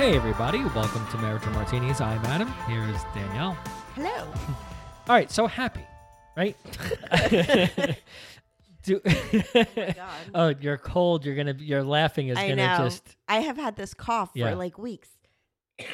Hey, everybody. Welcome to Marriage and Martinis. I'm Adam. Here's Danielle. Hello. All right, so happy, right? Do, oh, oh, you're cold. You're gonna. You're laughing is I gonna know. just. I have had this cough Yeah. for like weeks. All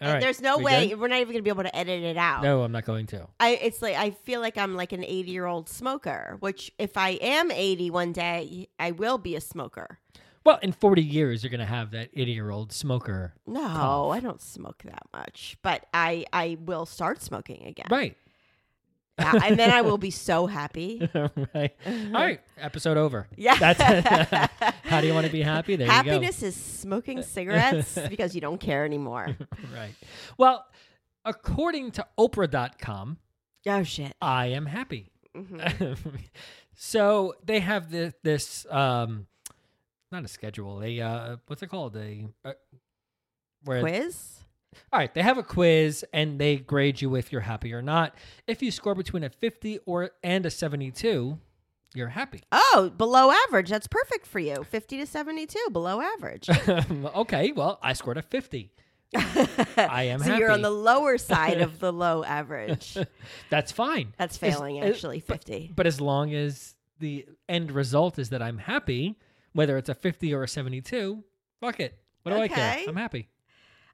And There's no we way good? we're not even gonna be able to edit it out. No, I'm not going to. I it's like I feel like I'm like an 80 year old smoker. Which if I am 80 one day, I will be a smoker. Well, in 40 years, you're gonna have that 80 year old smoker. No, Cough. I don't smoke that much, but I I will start smoking again. Right. Yeah, and then I will be so happy. right. All right. Episode over. Yeah. That's. how do you want to be happy? There Happiness is smoking cigarettes because you don't care anymore. Right. Well, according to Oprah.com, Oh shit. I am happy. Mhm. so they have this this um not a schedule a uh what's it called a uh, where Quiz? all right they have a quiz and they grade you if you're happy or not if you score between a 50 or and a 72 you're happy Oh, below average. That's perfect for you. 50 to 72, below average. okay well i scored a 50 i am so happy you're on the lower side of the low average. that's fine That's failing, as- actually. but- 50. but as long as the end result is that i'm happy whether it's a 50 or a 72 fuck it what do i care i'm happy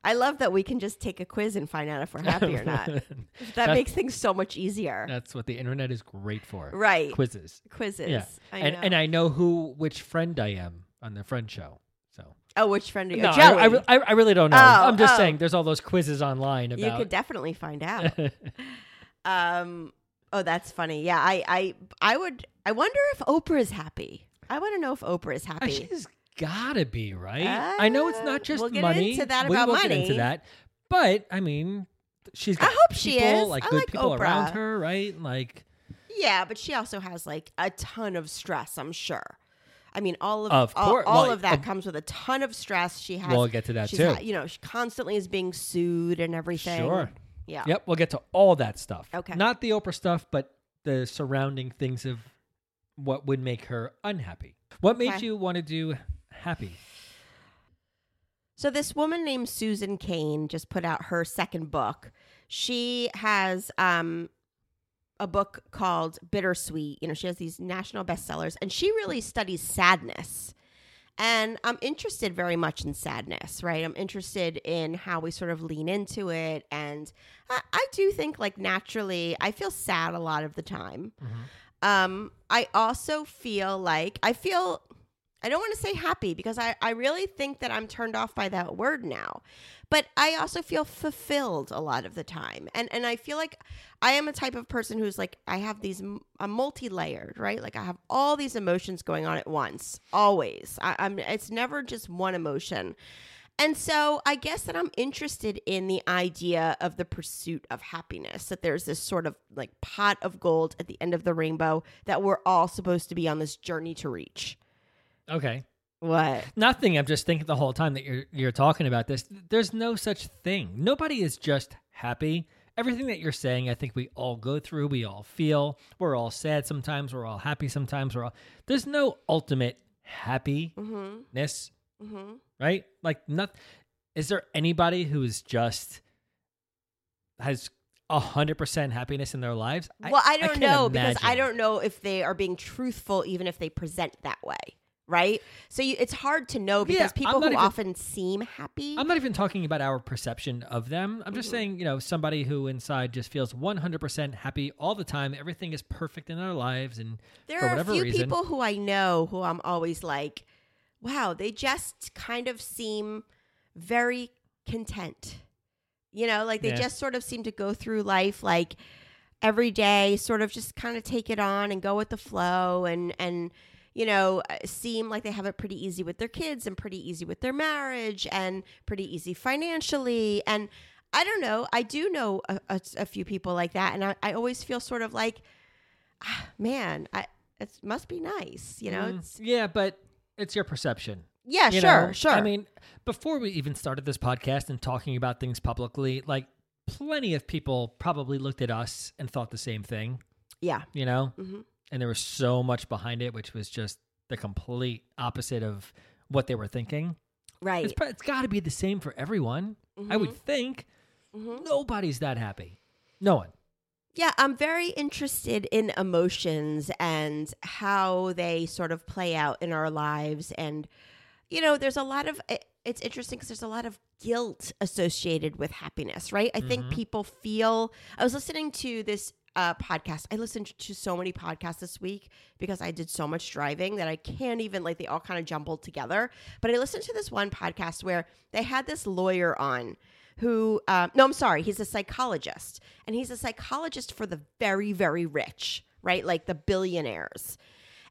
I love that we can just take a quiz and find out if we're happy or not. That makes things so much easier. That's what the internet is great for. Right. Quizzes. Quizzes. Yeah. I and know. and I know who which friend I am on the friend show. So oh, which friend are you? no, I, Joey. I, I, I really don't know. Oh, I'm just oh. saying there's all those quizzes online you could definitely find out. um. Oh, that's funny. Yeah. I. I. I would. I wonder if Oprah is happy. I want to know if Oprah is Uh, happy. She's gotta be, right? I know it's Uh, not just we'll get money. into that we about will get into that. But I mean she's I got hope she people, is. like I good like people around her, right? Like Yeah, but she also has like a ton of stress, I'm sure. I mean, all of Of all, all Well, of that uh, comes with a ton of stress. She has. We'll get to that she's too. ha- you know, she constantly is being sued and everything. Sure. Yeah. Yep, we'll get to all that stuff. Okay. Not the Oprah stuff, but the surrounding things of what would make her unhappy. What made Okay. you want to do happy? So this woman named Susan Cain just put out her second book. She has um a book called Bittersweet. You know, she has these national bestsellers and she really studies sadness. And I'm interested very much in sadness, right? I'm interested in how we sort of lean into it. And I, I do think, like, naturally, I feel sad a lot of the time. Um, I also feel like I feel I don't want to say happy because I, I really think that I'm turned off by that word now. But I also feel fulfilled a lot of the time. And and I feel like I am a type of person who's like I have these I'm multi-layered, right? Like I have all these emotions going on at once, always. I, I'm it's never just one emotion. And so I guess that I'm interested in the idea of the pursuit of happiness, that there's this sort of like pot of gold at the end of the rainbow that we're all supposed to be on this journey to reach. Okay. What? Nothing. I'm just thinking the whole time that you're you're talking about this. There's no such thing. Nobody is just happy. Everything that you're saying, I think we all go through. We all feel. We're all sad sometimes. We're all happy sometimes. We're all. There's no ultimate happiness, Mm-hmm. Right? Like, not. Is there anybody who is just has a hundred percent happiness in their lives? Well, I don't can't know because I don't know if they are being truthful, even if they present that way. right? So you, it's hard to know because I'm people who even- often seem happy. I'm not even talking about our perception of them. I'm Mm-hmm. just saying, you know, somebody who inside just feels 100% happy all the time. Everything is perfect in their lives, and there for are a few reason, people who I know who I'm always like, wow, they just kind of seem very content. You know, like they Yeah. just sort of seem to go through life like every day, sort of just kind of take it on and go with the flow and and you know, uh, seem like they have it pretty easy with their kids and pretty easy with their marriage and pretty easy financially. And I don't know, I do know a, a, a few people like that, and I, I always feel sort of like, ah, man, I it must be nice, you know? Mm, It's- yeah, but it's your perception. yeah, you sure, know? sure. I mean, before we even started this podcast and talking about things publicly, like plenty of people probably looked at us and thought the same thing, yeah, you know? Mhm. And there was so much behind it, which was just the complete opposite of what they were thinking. right. It's, it's got to be the same for everyone. I would think Mhm. nobody's that happy. No one. Yeah, I'm very interested in emotions and how they sort of play out in our lives. And, you know, there's a lot of, it's interesting because there's a lot of guilt associated with happiness, right? I think people feel, I was listening to this uh, podcast. I listened to so many podcasts this week because I did so much driving that I can't even, like, they all kind of jumbled together. But I listened to this one podcast where they had this lawyer on who um, no i'm sorry he's a psychologist. And he's a psychologist for the very very rich right? Like the billionaires.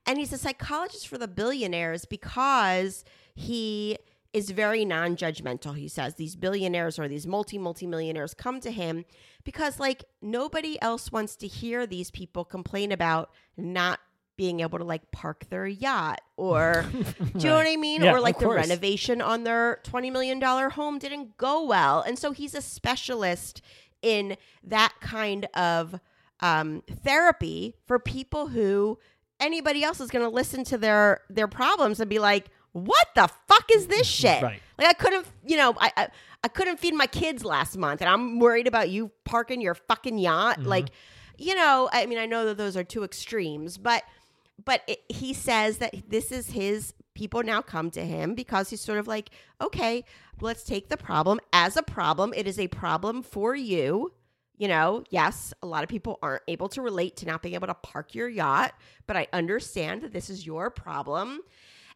And he's a psychologist for the billionaires because he is very non-judgmental he says. These billionaires or these multi multi millionaires come to him because like nobody else wants to hear these people complain about not being able to like park their yacht or do you know what i mean Yeah, or like the course. renovation on their $20 million home didn't go well and so he's a specialist in that kind of um, therapy for people who anybody else is going to listen to their their problems and be like what the fuck is this shit Right. like i couldn't you know I, I i couldn't feed my kids last month and i'm worried about you parking your fucking yacht Mm-hmm. like you know i mean i know that those are two extremes but but it, he says that this is his people now come to him because he's sort of like okay let's take the problem as a problem. It is a problem for you. You know yes a lot of people aren't able to relate to not being able to park your yacht but i understand that this is your problem.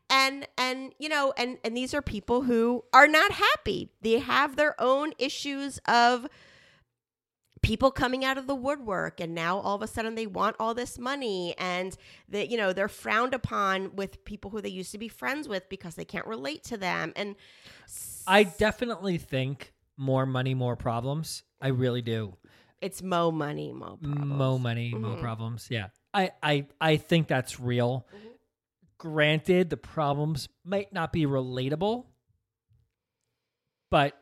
And and you know and and these are people who are not happy. They have their own issues of people coming out of the woodwork and now all of a sudden they want all this money and that you know they're frowned upon with people who they used to be friends with because they can't relate to them and I definitely think more money, more problems. I really do. it's mo money mo problems. Mo money, mo Mhm. problems. Yeah. I, I, I think that's real. Granted, the problems might not be relatable, but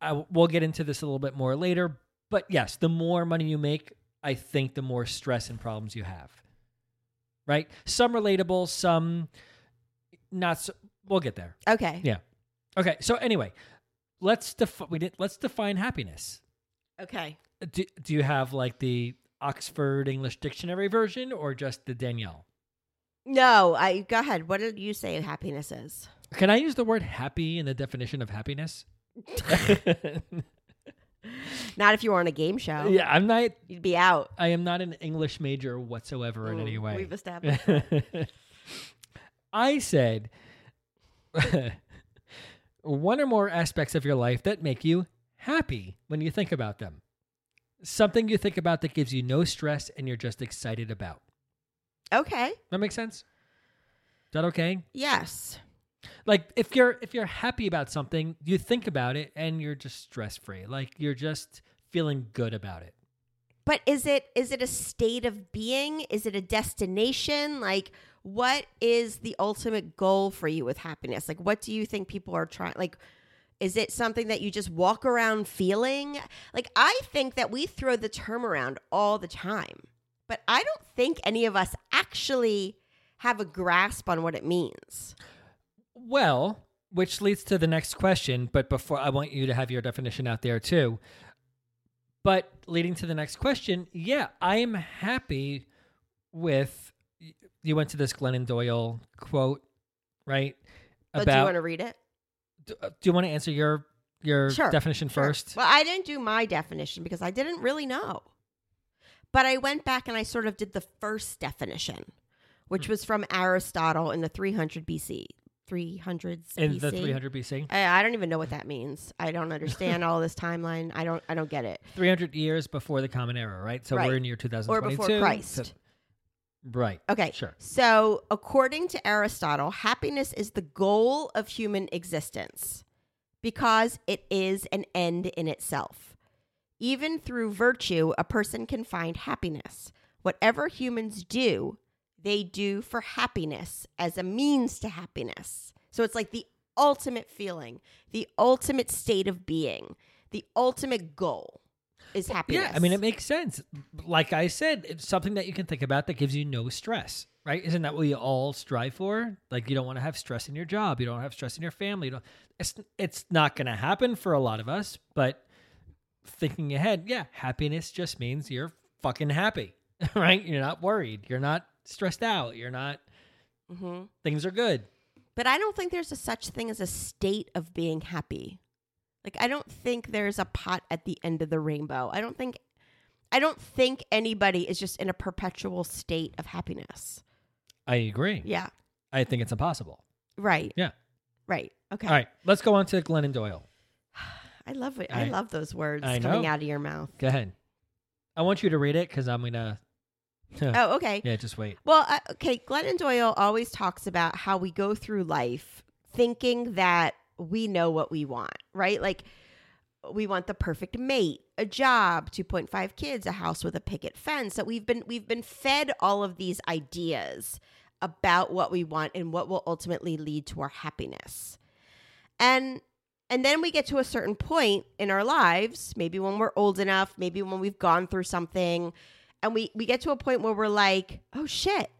I, we'll get into this a little bit more later. But yes, the more money you make, I think the more stress and problems you have. Right? Some relatable, some not so. We'll get there. okay Yeah. Okay. So anyway, let's defi- we did let's define happiness. okay Do, do you have like the Oxford English Dictionary version or just the Danielle? no i go ahead what did you say happiness is Can I use the word happy in the definition of happiness? not if you were on a game show yeah, I'm not you'd be out I am not an English major whatsoever in any way. we've established I said one or more aspects of your life that make you happy when you think about them. Something you think about that gives you no stress and you're just excited about. okay That makes sense? Is that okay? yes Like if you're if you're happy about something, you think about it and you're just stress free. Like you're just feeling good about it. But is it is it a state of being? Is it a destination? Like what is the ultimate goal for you with happiness? Like what do you think people are trying like is it something that you just walk around feeling? Like I think that we throw the term around all the time. But I don't think any of us actually have a grasp on what it means. Well, which leads to the next question, but before I want you to have your definition out there too. But leading to the next question, yeah, I am happy with you went to this Glennon Doyle quote, right? But do you want to read it? do, uh, do you want to answer your your Sure, definition Sure. first? Well, I didn't do my definition because I didn't really know. But I went back and I sort of did the first definition, which Hmm. was from Aristotle in the 300 BC. 300s In BC. the 300 BC, I, I don't even know what that means. I don't understand all this timeline. I don't. I don't get it. 300 years before the Common Era, right? So Right. we're in year 2022 Or 2022. before so- Christ. right. Okay. Sure. So, according to Aristotle, happiness is the goal of human existence because it is an end in itself. Even through virtue, a person can find happiness. Whatever humans do, they do for happiness as a means to happiness. So, it's like the ultimate feeling, the ultimate state of being, the ultimate goal is happiness. Yeah, I mean, it makes sense. Like I said, it's something that you can think about that gives you no stress, right? Isn't that what we all strive for? Like, you don't want to have stress in your job, you don't have stress in your family. You don't. It's it's not going to happen for a lot of us, but thinking ahead, yeah, happiness just means you're fucking happy, right? You're not worried, you're not stressed out, you're not. Mhm. Things are good. But I don't think there's a such thing as a state of being happy. Like I don't think there's a pot at the end of the rainbow. I don't think I don't think anybody is just in a perpetual state of happiness. I agree. Yeah. I think it's impossible. Right. Yeah. Right. Okay. All right, let's go on to Glennon Doyle. I love it. I, I- love those words I coming know. out of your mouth. Go ahead. I want you to read it because I'm gonna. Oh, okay. Yeah, just wait. Well, uh, okay. Glennon Doyle always talks about how we go through life thinking that we know what we want, right? Like we want the perfect mate, a job, 2.5 kids, a house with a picket fence. So we've been we've been fed all of these ideas about what we want and what will ultimately lead to our happiness. And and then we get to a certain point in our lives, maybe when we're old enough, maybe when we've gone through something, and we we get to a point where we're like, "Oh shit.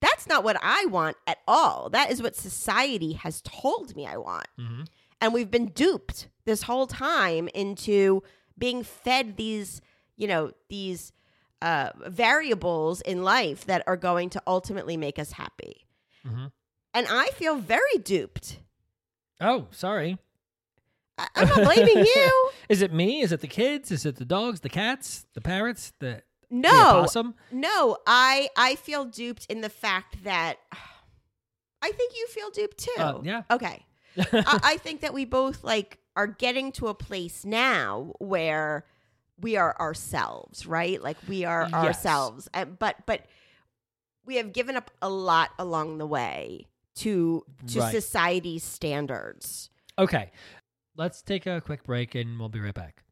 That's not what I want at all. That is what society has told me I want." Mhm. And we've been duped this whole time into being fed these, you know, these uh, variables in life that are going to ultimately make us happy. Mhm. And I feel very duped. Oh, sorry. I- I'm not blaming you. Is it me? Is it the kids? Is it the dogs, the cats, the parrots, the No, no. I I feel duped in the fact that I think you feel duped too. Uh, yeah. Okay. I, I think that we both like are getting to a place now where we are ourselves, right? Like we are Yes. ourselves, and, but but we have given up a lot along the way to to Right. society's standards. Okay. Let's take a quick break and we'll be right back.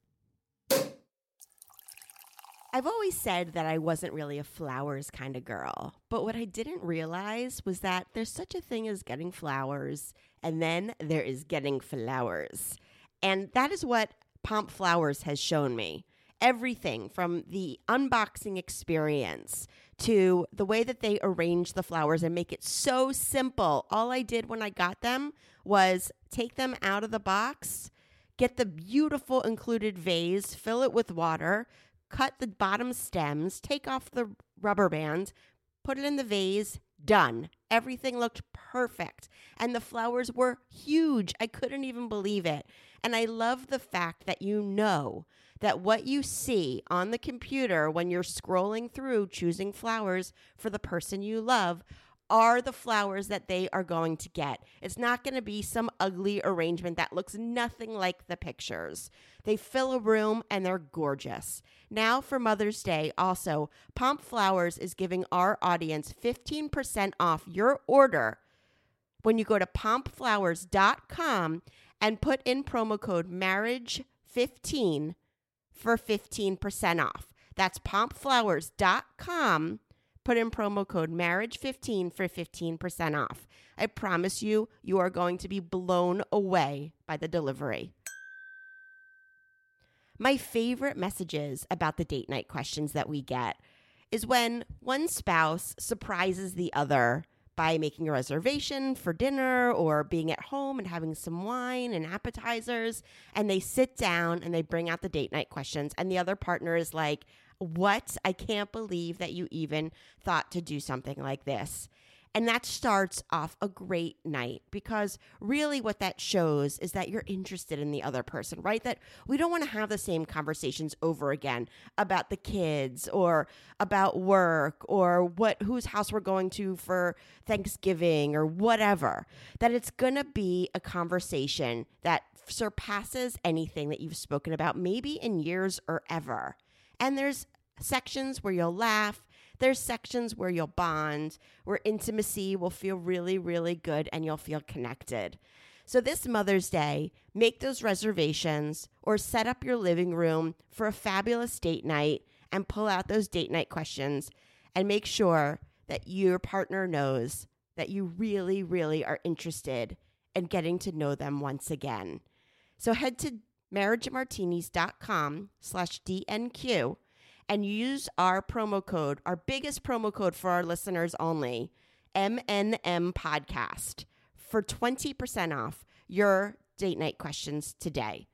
I've always said that I wasn't really a flowers kind of girl, but what I didn't realize was that there's such a thing as getting flowers, and then there is getting flowers. And that is what Pomp Flowers has shown me. Everything from the unboxing experience to the way that they arrange the flowers and make it so simple. All I did when I got them was take them out of the box, get the beautiful included vase, fill it with water, cut the bottom stems, take off the rubber band, put it in the vase, done. Everything looked perfect. And the flowers were huge. I couldn't even believe it. And I love the fact that you know that what you see on the computer when you're scrolling through choosing flowers for the person you love are the flowers that they are going to get. It's not going to be some ugly arrangement that looks nothing like the pictures. They fill a room and they're gorgeous. Now, for Mother's Day, also, Pomp Flowers is giving our audience 15% off your order when you go to pompflowers.com and put in promo code marriage15 for 15% off. That's pompflowers.com. Put in promo code marriage15 for 15% off. I promise you, you are going to be blown away by the delivery. My favorite messages about the date night questions that we get is when one spouse surprises the other by making a reservation for dinner or being at home and having some wine and appetizers. And they sit down and they bring out the date night questions. And the other partner is like, What? I can't believe that you even thought to do something like this. And that starts off a great night because really what that shows is that you're interested in the other person, right? That we don't want to have the same conversations over again about the kids or about work or what whose house we're going to for Thanksgiving or whatever. That it's going to be a conversation that surpasses anything that you've spoken about maybe in years or ever. And there's sections where you'll laugh there's sections where you'll bond, where intimacy will feel really, really good and you'll feel connected. So, this Mother's Day, make those reservations or set up your living room for a fabulous date night and pull out those date night questions and make sure that your partner knows that you really, really are interested in getting to know them once again. So, head to marriagemartinis.com slash DNQ and use our promo code, our biggest promo code for our listeners only, MNM Podcast, for 20% off your date night questions today.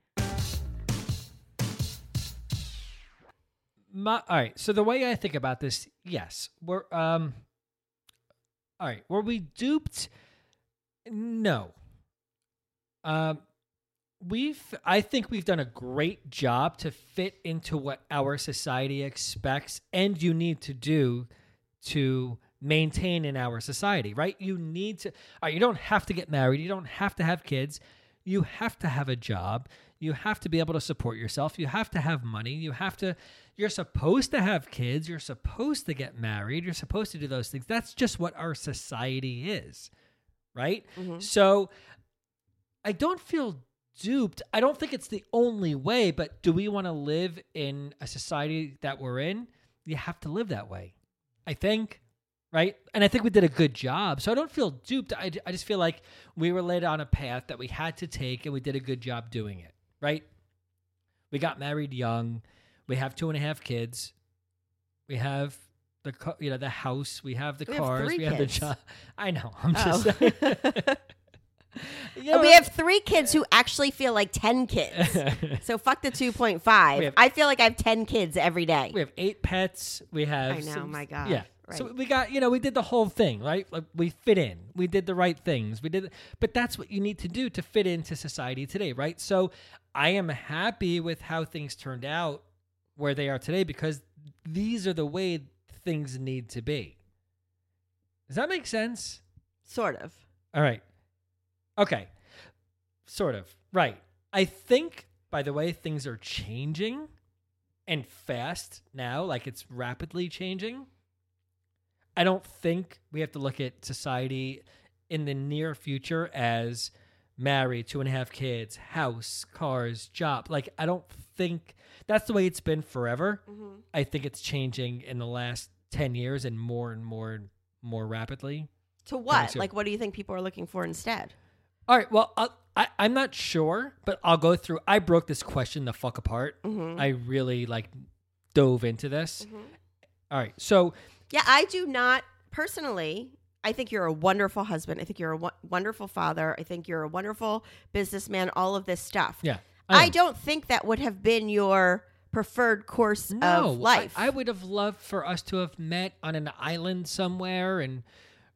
My, all right. So the way I think about this, yes, we're um. All right, were we duped? No. Um, we've I think we've done a great job to fit into what our society expects and you need to do to maintain in our society, right? You need to you don't have to get married, you don't have to have kids. You have to have a job. You have to be able to support yourself. You have to have money. You have to you're supposed to have kids. You're supposed to get married. You're supposed to do those things. That's just what our society is. Right? Mm-hmm. So I don't feel duped. I don't think it's the only way, but do we want to live in a society that we're in? You have to live that way. I think, right? And I think we did a good job. So I don't feel duped. I, I just feel like we were led on a path that we had to take and we did a good job doing it, right? We got married young. We have two and a half kids. We have the you know the house. We have the We cars. three we have the job. I know. I'm Oh. just know we have three kids who actually feel like 10 kids. so fuck the 2.5. I feel like I have 10 kids every day. We have eight pets. We have. I know, my God. Yeah. So we got, you know, we did the whole thing, right? Like we fit in. We did the right things. We did, but that's what you need to do to fit into society today, right? So I am happy with how things turned out where they are today because these are the way things need to be. Does that make sense? Sort of. All right. Okay. Sort of. Right. I think, by the way, things are changing and fast now, like it's rapidly changing. I don't think we have to look at society in the near future as married, two and a half kids, house, cars, job. Like, I don't think that's the way it's been forever. Mm-hmm. I think it's changing in the last 10 years and more and more and more rapidly. To what? Like, what do you think people are looking for instead? All right. Well, I'll, I I'm not sure, but I'll go through. I broke this question the fuck apart. Mm-hmm. I really like dove into this. All right. So Yeah, I do not personally. I think you're a wonderful husband. I think you're a wo- wonderful father. I think you're a wonderful businessman. All of this stuff. yeah, I, am. don't think that would have been your preferred course no, of life. I, I would have loved for us to have met on an island somewhere and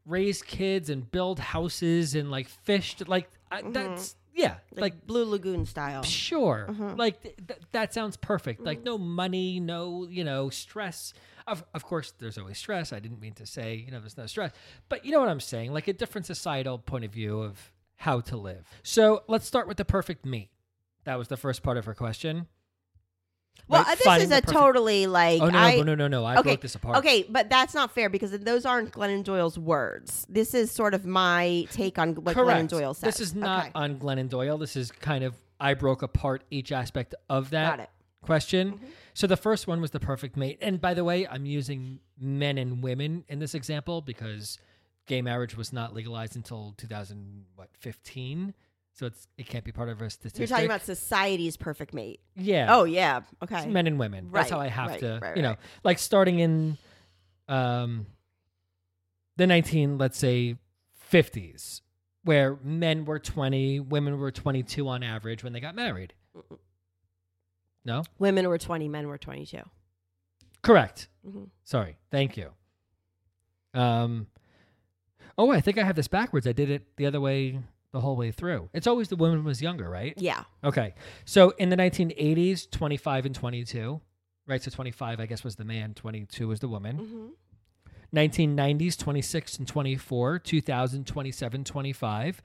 raised kids and build houses and like fished. Like I, mm-hmm. that's yeah, like, like Blue Lagoon style. Sure. Mm-hmm. Like th- th- that sounds perfect. Like mm-hmm. no money, no, you know, stress. Of of course there's always stress. I didn't mean to say, you know, there's no stress. But you know what I'm saying? Like a different societal point of view of how to live. So, let's start with the perfect me. That was the first part of her question. Well, Right? this is a perfect- totally like. Oh no, I, no, no, no, no. I okay, broke this apart. Okay, but that's not fair because those aren't Glennon Doyle's words. This is sort of my take on what Glennon Correct. Doyle said. This is not Okay. on Glennon Doyle. This is kind of I broke apart each aspect of that Got it. question. Mm-hmm. So the first one was the perfect mate. And by the way, I'm using men and women in this example because gay marriage was not legalized until 2000 what 15. So it's it can't be part of a statistic. You're talking about society's perfect mate. yeah. Oh yeah. It's Okay. men and women. That's how I have right, to, right, you know, right. like starting in um the 19 let's say 50s where men were 20, women were 22 on average when they got married. No? Women were 20, men were 22. Correct. Mhm. Sorry. Thank you. Um Oh, I think I have this backwards. I did it the other way the whole way through. It's always the woman was younger, right? Yeah. Okay. So in the 1980s, 25 and 22, right? So 25, I guess, was the man, 22 was the woman. Mm-hmm. 1990s, 26 and 24, 2000, 27, 25.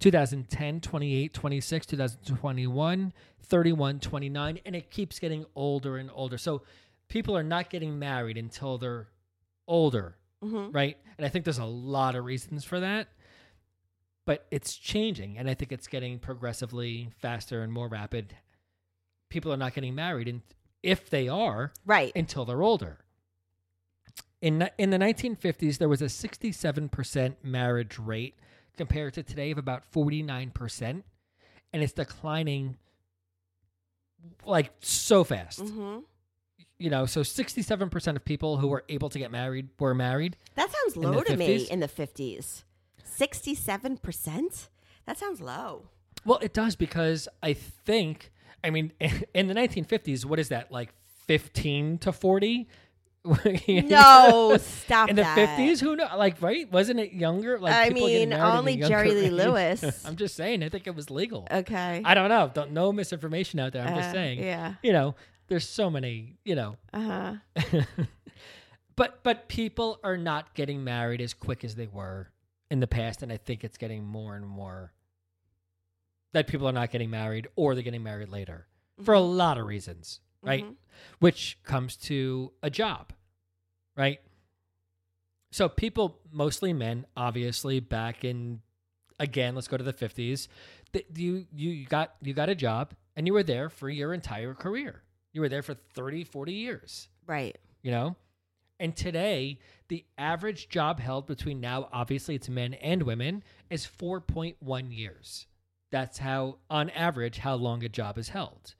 2010, 28, 26, 2021, 31, 29, and it keeps getting older and older. So people are not getting married until they're older, mm-hmm. right? And I think there's a lot of reasons for that, but it's changing, and I think it's getting progressively faster and more rapid. People are not getting married, and if they are, Right. until they're older. In in the 1950s, there was a 67% marriage rate compared to today of about 49%, and it's declining like so fast. hmm You know, so 67% of people who were able to get married were married. That sounds low to me in the 50s. 67%? That sounds low. Well, it does because I think, I mean, in the 1950s, what is that like 15 to 40? No, stop in the. 50s who know like right wasn't it younger like I mean, married at a only Jerry Lee age? Lewis. i'm just saying i think it was legal Okay. i don't know don't no misinformation out there i'm just Uh, saying yeah. you know there's so many you know Uh huh. but but people are not getting married as quick as they were in the past and i think it's getting more and more that people are not getting married or they're getting married later for a mm-hmm. lot of reasons right? Mm-hmm. Which comes to a job right? So people mostly men obviously back in again let's go to the 50s you you got you got a job and you were there for your entire career. You were there for 30 40 years. Right. you know and today the average job held between now obviously it's men and women is 4.1 years. That's how on average how long a job is held.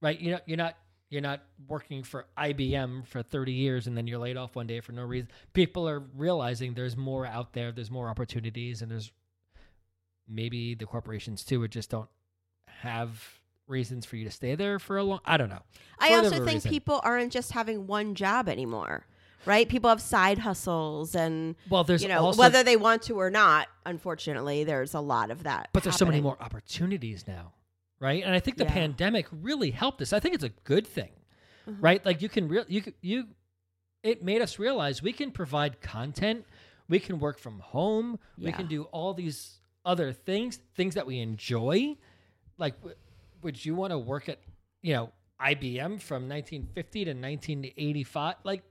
Right? You know you're not you're not working for IBM for 30 years and then you're laid off one day for no reason. People are realizing there's more out there there's more opportunities and there's maybe the corporations too it just don't have reasons for you to stay there for a long i don't know I For also think reason. people aren't just having one job anymore, right? People have side hustles and, Well, there's you know, also- whether they want to or not, unfortunately, there's a lot of that. but there's so many more opportunities now right and i think the Yeah. pandemic really helped us i think it's a good thing Mm-hmm. right like you can real you you it made us realize we can provide content we can work from home we can do all these other things things that we enjoy like would you want to work at you know ibm from 1950 to 1985 like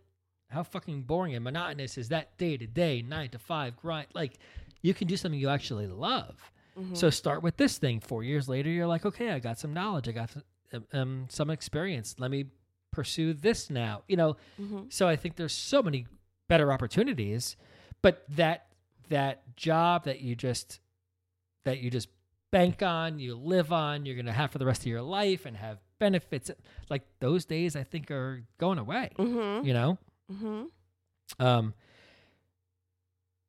how fucking boring and monotonous is that day to day nine to five grind like you can do something you actually love. Mm-hmm. So start with this thing. Four years later you're like okay i got some knowledge. I got some, um, um some experience. Let me pursue this now. You know mm-hmm. so i think there's so many better opportunities but that that job that you just that you just bank on you live on you're gonna have for the rest of your life and have benefits like those days i think are going away Mhm. you know Mhm. um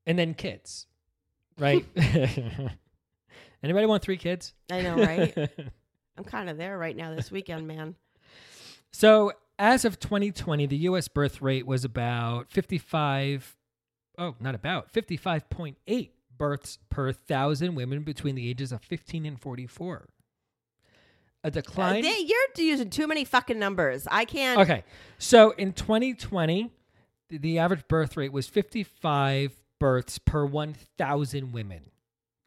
and then kids right anybody want three kids I know, right? I'm kind of there right now this weekend, man. So, as of 2020, the U.S. birth rate was about 55. Oh, not about 55.8 births per thousand women between the ages of 15 and 44. A Uh, decline. they- you're using too many fucking numbers. I can't. okay, so in 2020, the- the average birth rate was 55 births per 1,000 women.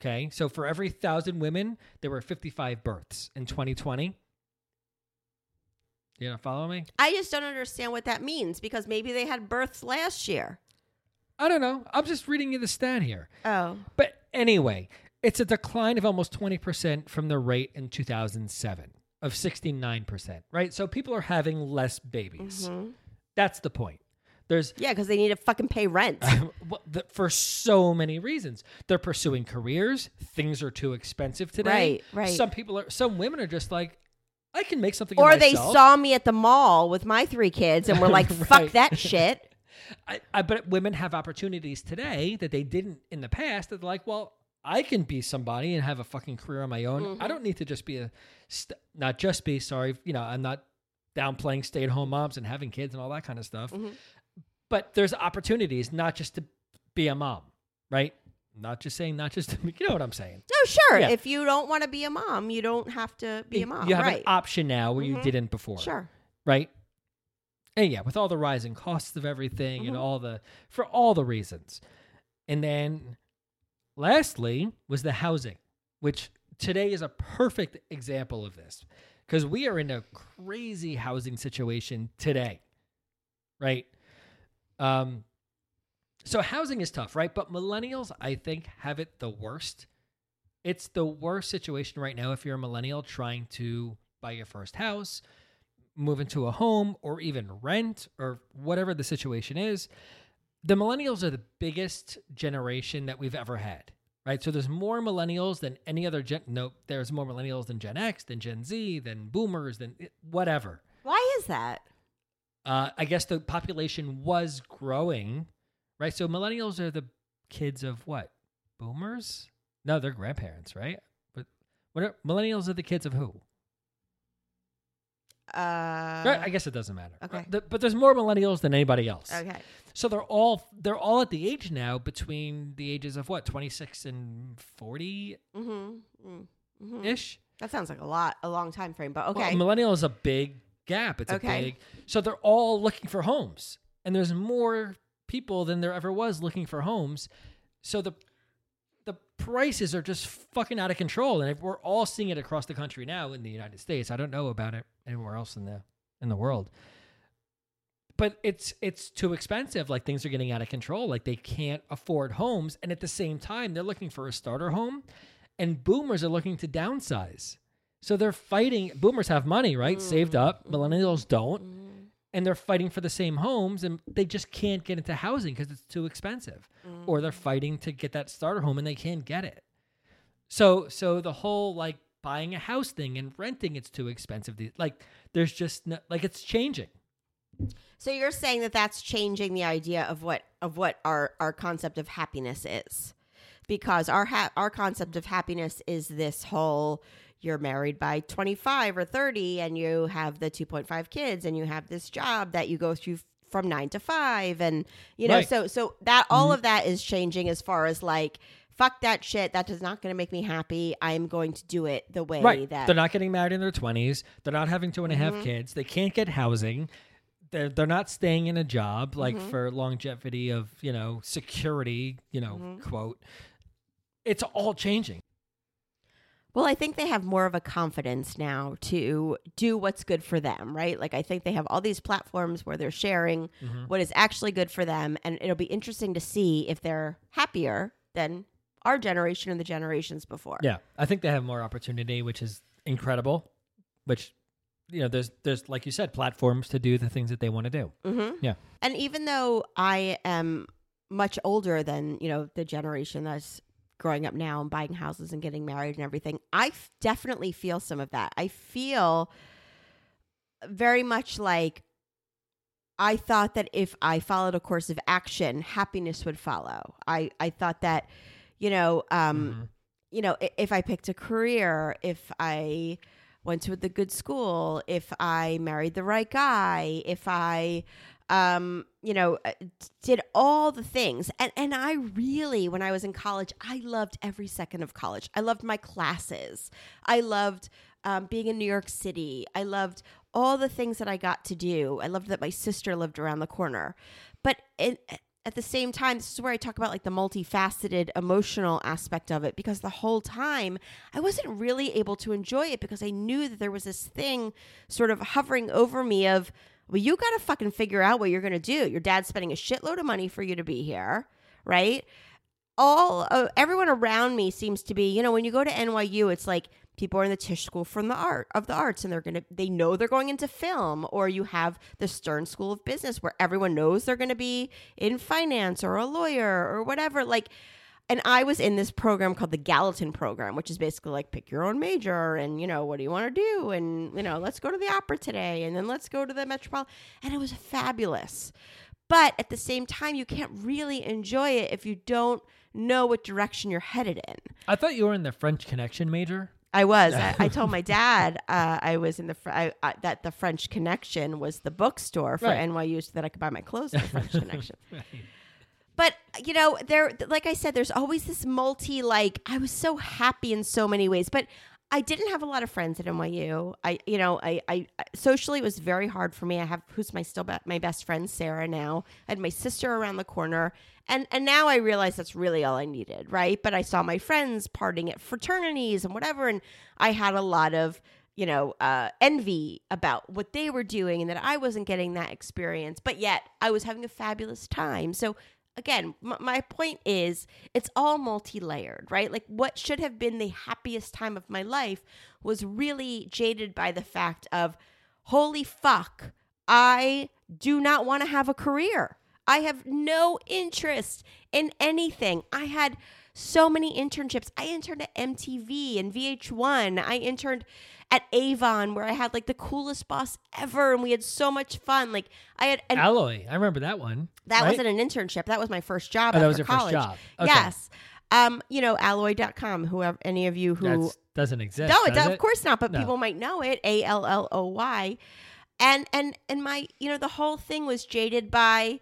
Okay, so for every thousand women, there were 55 births in 2020. You don't follow me? I just don't understand what that means because maybe they had births last year. I don't know. I'm just reading you the stat here. Oh. But anyway, it's a decline of almost 20% from the rate in 2007 of 69%, right? So people are having less babies. Mm-hmm. That's the point. There's Yeah, because they need to fucking pay rent. for so many reasons. They're pursuing careers. Things are too expensive today. Right, right. Some people are some women are just like I can make something or they saw me at the mall with my three kids and were like, fuck that shit. I, I, but women have opportunities today that they didn't in the past. That they're like, well, I can be somebody and have a fucking career on my own. Mm-hmm. I don't need to just be a, st- not just be. Sorry, you know, I'm not downplaying stay at home moms and having kids and all that kind of stuff. Mm-hmm. But there's opportunities, not just to be a mom. right? Not just saying, not just to, you know what I'm saying. No, sure. Yeah. If you don't want to be a mom, you don't have to be a mom. You have right. an option now where you Mhm. didn't before. Sure. right? And yeah, with all the rising costs of everything Mm-hmm. and all the for all the reasons. And then lastly was the housing, which today is a perfect example of this because we are in a crazy housing situation today. Right? Um so housing is tough, right? But millennials I think have it the worst. It's the worst situation right now if you're a millennial trying to buy your first house, move into a home or even rent or whatever the situation is, the millennials are the biggest generation that we've ever had. Right. So there's more millennials than any other gen. No, there's more millennials than Gen X, than Gen Z, than boomers, than whatever. Why is that? Uh, I guess the population was growing. Right. So millennials are the kids of what? Boomers? No, they're grandparents, right? But what are, millennials are the kids of who? Uh, I guess it doesn't matter. okay. The- but there's more millennials than anybody else. okay. So they're all they're all at the age now between the ages of what 26 and 40 Mm-hmm. mm-hmm. ish. That sounds like a lot, a long time frame, but okay. Well, millennial is a big gap. It's Okay. a big. So they're all looking for homes, and there's more people than there ever was looking for homes. So the the prices are just fucking out of control, and we're all seeing it across the country now in the United States. I don't know about it anywhere else in the in the world. But it's it's too expensive. Like things are getting out of control. Like they can't afford homes, and at the same time, they're looking for a starter home, and boomers are looking to downsize. So they're fighting. Boomers have money, right? Saved up. Mm-hmm. Millennials don't, mm-hmm. And they're fighting for the same homes, and they just can't get into housing because it's too expensive, mm. or they're fighting to get that starter home and they can't get it. So so the whole like buying a house thing and renting it's too expensive. Like there's just no, like it's changing. So you're saying that that's changing the idea of what of what our our concept of happiness is, because our ha- our concept of happiness is this whole you're married by 25 or 30 and you have the 2.5 kids and you have this job that you go through from 9 to 5 and you know Right. so so that all of that is changing as far as like fuck that shit that is not going to make me happy i'm going to do it the way Right. that They're not getting married in their 20s. They're not having two and a half Mm-hmm. kids. They can't get housing. They're, they're not staying in a job like Mm-hmm. for longevity of, you know, security, you know, Mm-hmm. quote. It's all changing. Well, I think they have more of a confidence now to do what's good for them, right? Like, I think they have all these platforms where they're sharing Mm-hmm. what is actually good for them. And it'll be interesting to see if they're happier than our generation and the generations before. Yeah. I think they have more opportunity, which is incredible, which, you know, there's, there's, like you said, platforms to do the things that they want to do. Mm-hmm. Yeah. And even though I am much older than, you know, the generation that's growing up now and buying houses and getting married and everything, I f- definitely feel some of that. I feel very much like I thought that if I followed a course of action, happiness would follow. I, I thought that, you know, um, you know, i- if I picked a career, if I went to the good school, if I married the right guy, if I, um, you know, uh, did all the things. And and I really, when I was in college, I loved every second of college. I loved my classes. I loved um, being in New York City. I loved all the things that I got to do. I loved that my sister lived around the corner. But it, at the same time, this is where I talk about like the multifaceted emotional aspect of it because the whole time I wasn't really able to enjoy it because I knew that there was this thing sort of hovering over me of, well, you got to fucking figure out what you're going to do. Your dad's spending a shitload of money for you to be here, right? all uh, everyone around me seems to be you know when you go to NYU it's like people are in the Tisch School from the art of the arts and they're to they know they're going into film or you have the Stern School of Business where everyone knows they're going to be in finance or a lawyer or whatever like and I was in this program called the Gallatin program which is basically like pick your own major and you know what do you want to do? And you know let's go to the opera today and then let's go to the Metropolitan. And it was fabulous. But at the same time you can't really enjoy it if you don't know what direction you're headed in. I thought you were in the French Connection major. i was. I, I told my dad uh, i was in the fr- I, I, that the french connection was the bookstore for Right. nyu so that i could buy my clothes at the french connection but you know, there, like I said, there's always this multi, like, I was so happy in so many ways, but I didn't have a lot of friends at NYU. I, you know, I, I socially it was very hard for me. I have who's my still be, my best friend Sarah now. I had my sister around the corner, and and now I realize that's really all I needed, right? But I saw my friends partying at fraternities and whatever, and I had a lot of you know uh, envy about what they were doing and that I wasn't getting that experience. But yet I was having a fabulous time. So again, m- my point is it's all multi layered, right? Like what should have been the happiest time of my life was really jaded by the fact of, holy fuck, I do not want to have a career. I have no interest in anything. I had so many internships. I interned at MTV and VH1. I interned at Avon where I had like the coolest boss ever and we had so much fun. Like I had an Alloy. I remember that one. that right? wasn't an internship. That was my first job. Oh, that was your first job. Okay. Yes. Um, you know, alloy.com, whoever any of you who That doesn't exist. No, it does does, of course not, but No. people might know it. A L L O Y. And and and my, you know, the whole thing was jaded by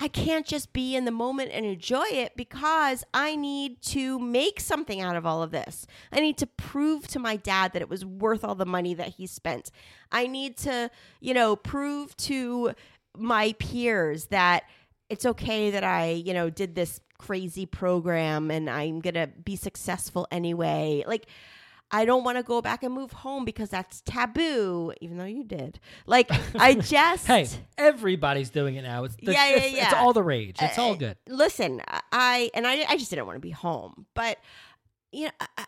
I can't just be in the moment and enjoy it because I need to make something out of all of this. I need to prove to my dad that it was worth all the money that he spent. I need to, you know, prove to my peers that it's okay that I, you know, did this crazy program and I'm going to be successful anyway. Like I don't want to go back and move home because that's taboo, even though you did. Like I just Hey, everybody's doing it now. It's the, Yeah, yeah, it's, it's all the rage. It's all Uh, good. Listen, I and I, I just didn't want to be home, but you know, I,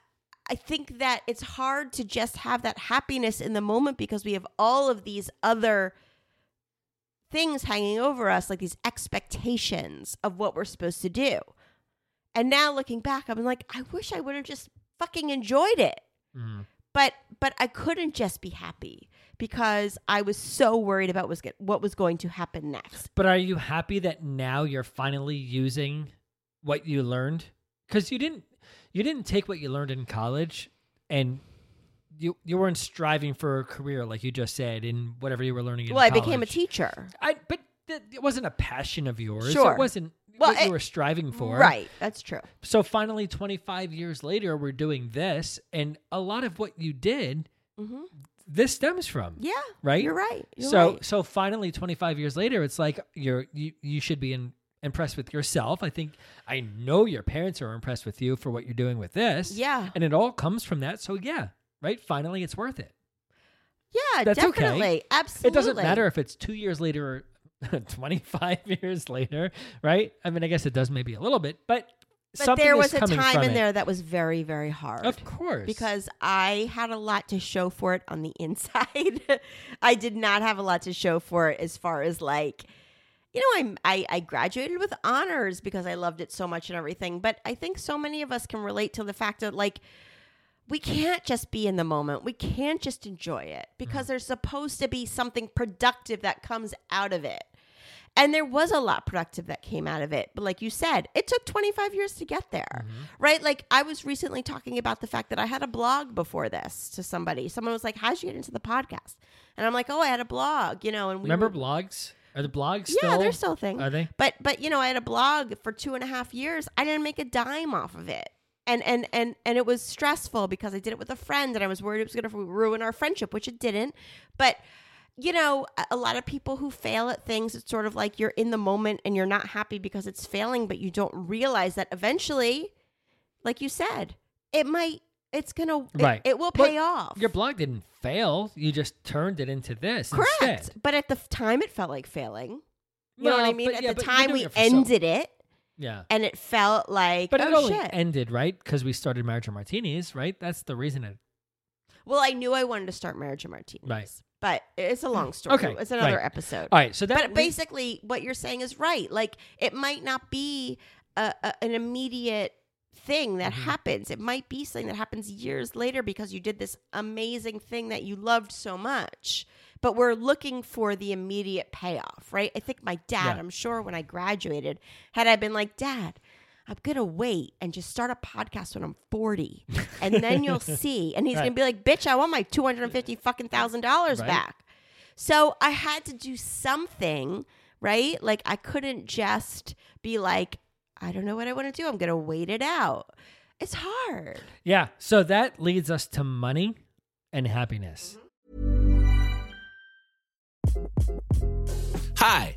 I think that it's hard to just have that happiness in the moment because we have all of these other things hanging over us, like these expectations of what we're supposed to do. And now looking back, I'm like, I wish I would have just fucking enjoyed it. Mhm. But but I couldn't just be happy because I was so worried about was get, what was going to happen next. But are you happy that now you're finally using what you learned? Because you didn't you didn't take what you learned in college and you you weren't striving for a career like you just said in whatever you were learning in Well, I became a teacher. I but th- it wasn't a passion of yours. Sure. It wasn't Well, what you it- were striving for. Right, that's true. So finally 25 years later we're doing this and a lot of what you did hmm this stems from. Yeah, Right? You're right. You're so right. so finally 25 years later it's like you're you you should be in, impressed with yourself. I think I know your parents are impressed with you for what you're doing with this. Yeah. And it all comes from that. So yeah, right? Finally it's worth it. yeah, that's okay. absolutely. It doesn't matter if it's 2 years later or 25 years later, right? I mean, I guess it does maybe a little bit, but But something there was a time in it. there that was very, very hard. Of course. because I had a lot to show for it on the inside. I did not have a lot to show for it as far as like, you know, I'm, I I graduated with honors because I loved it so much and everything. But I think so many of us can relate to the fact that like we can't just be in the moment. We can't just enjoy it because mm. there's supposed to be something productive that comes out of it. And there was a lot productive that came out of it. But like you said, it took 25 years to get there, mm-hmm. right? Like I was recently talking about the fact that I had a blog before this to somebody. Someone was like, How'd you get into the podcast? And I'm like, Oh, I had a blog, you know, and we Remember were- blogs? Are the blogs yeah, they're still a thing. Are they? But but you know, I had a blog for two and a half years. I didn't make a dime off of it. And and and and it was stressful because I did it with a friend and I was worried it was gonna ruin our friendship, which it didn't. But you know, a- lot of people who fail at things, it's sort of like you're in the moment and you're not happy because it's failing, but you don't realize that eventually, like you said, it might it's gonna it- Right. it, will But pay off. Your blog didn't fail. You just turned it into this Correct. instead. But at the time it felt like failing. You know what I mean? but At yeah, the time we it for so- ended it Yeah. and it felt like But it oh only shit. ended, right? Because we started Marriage and Martinis, right? That's the reason it. well, I knew I wanted to start marriage and martinis. Right. But it's a long story. Okay, It's another right. episode. All right. So that. but basically what you're saying is right. Like it might not be a, a, an immediate thing that Mm-hmm. happens. It might be something that happens years later because you did this amazing thing that you loved so much. But we're looking for the immediate payoff, right? I think my dad, Yeah. I'm sure when I graduated, had I been like, Dad, I'm gonna wait and just start a podcast when I'm 40, and then you'll see. And he's Right. gonna be like, "Bitch, I want my 250 fucking thousand dollars Right. back." So I had to do something, right? Like I couldn't just be like, I don't know what I want to do. I'm going to wait it out. It's hard. Yeah. So that leads us to money and happiness. Hi,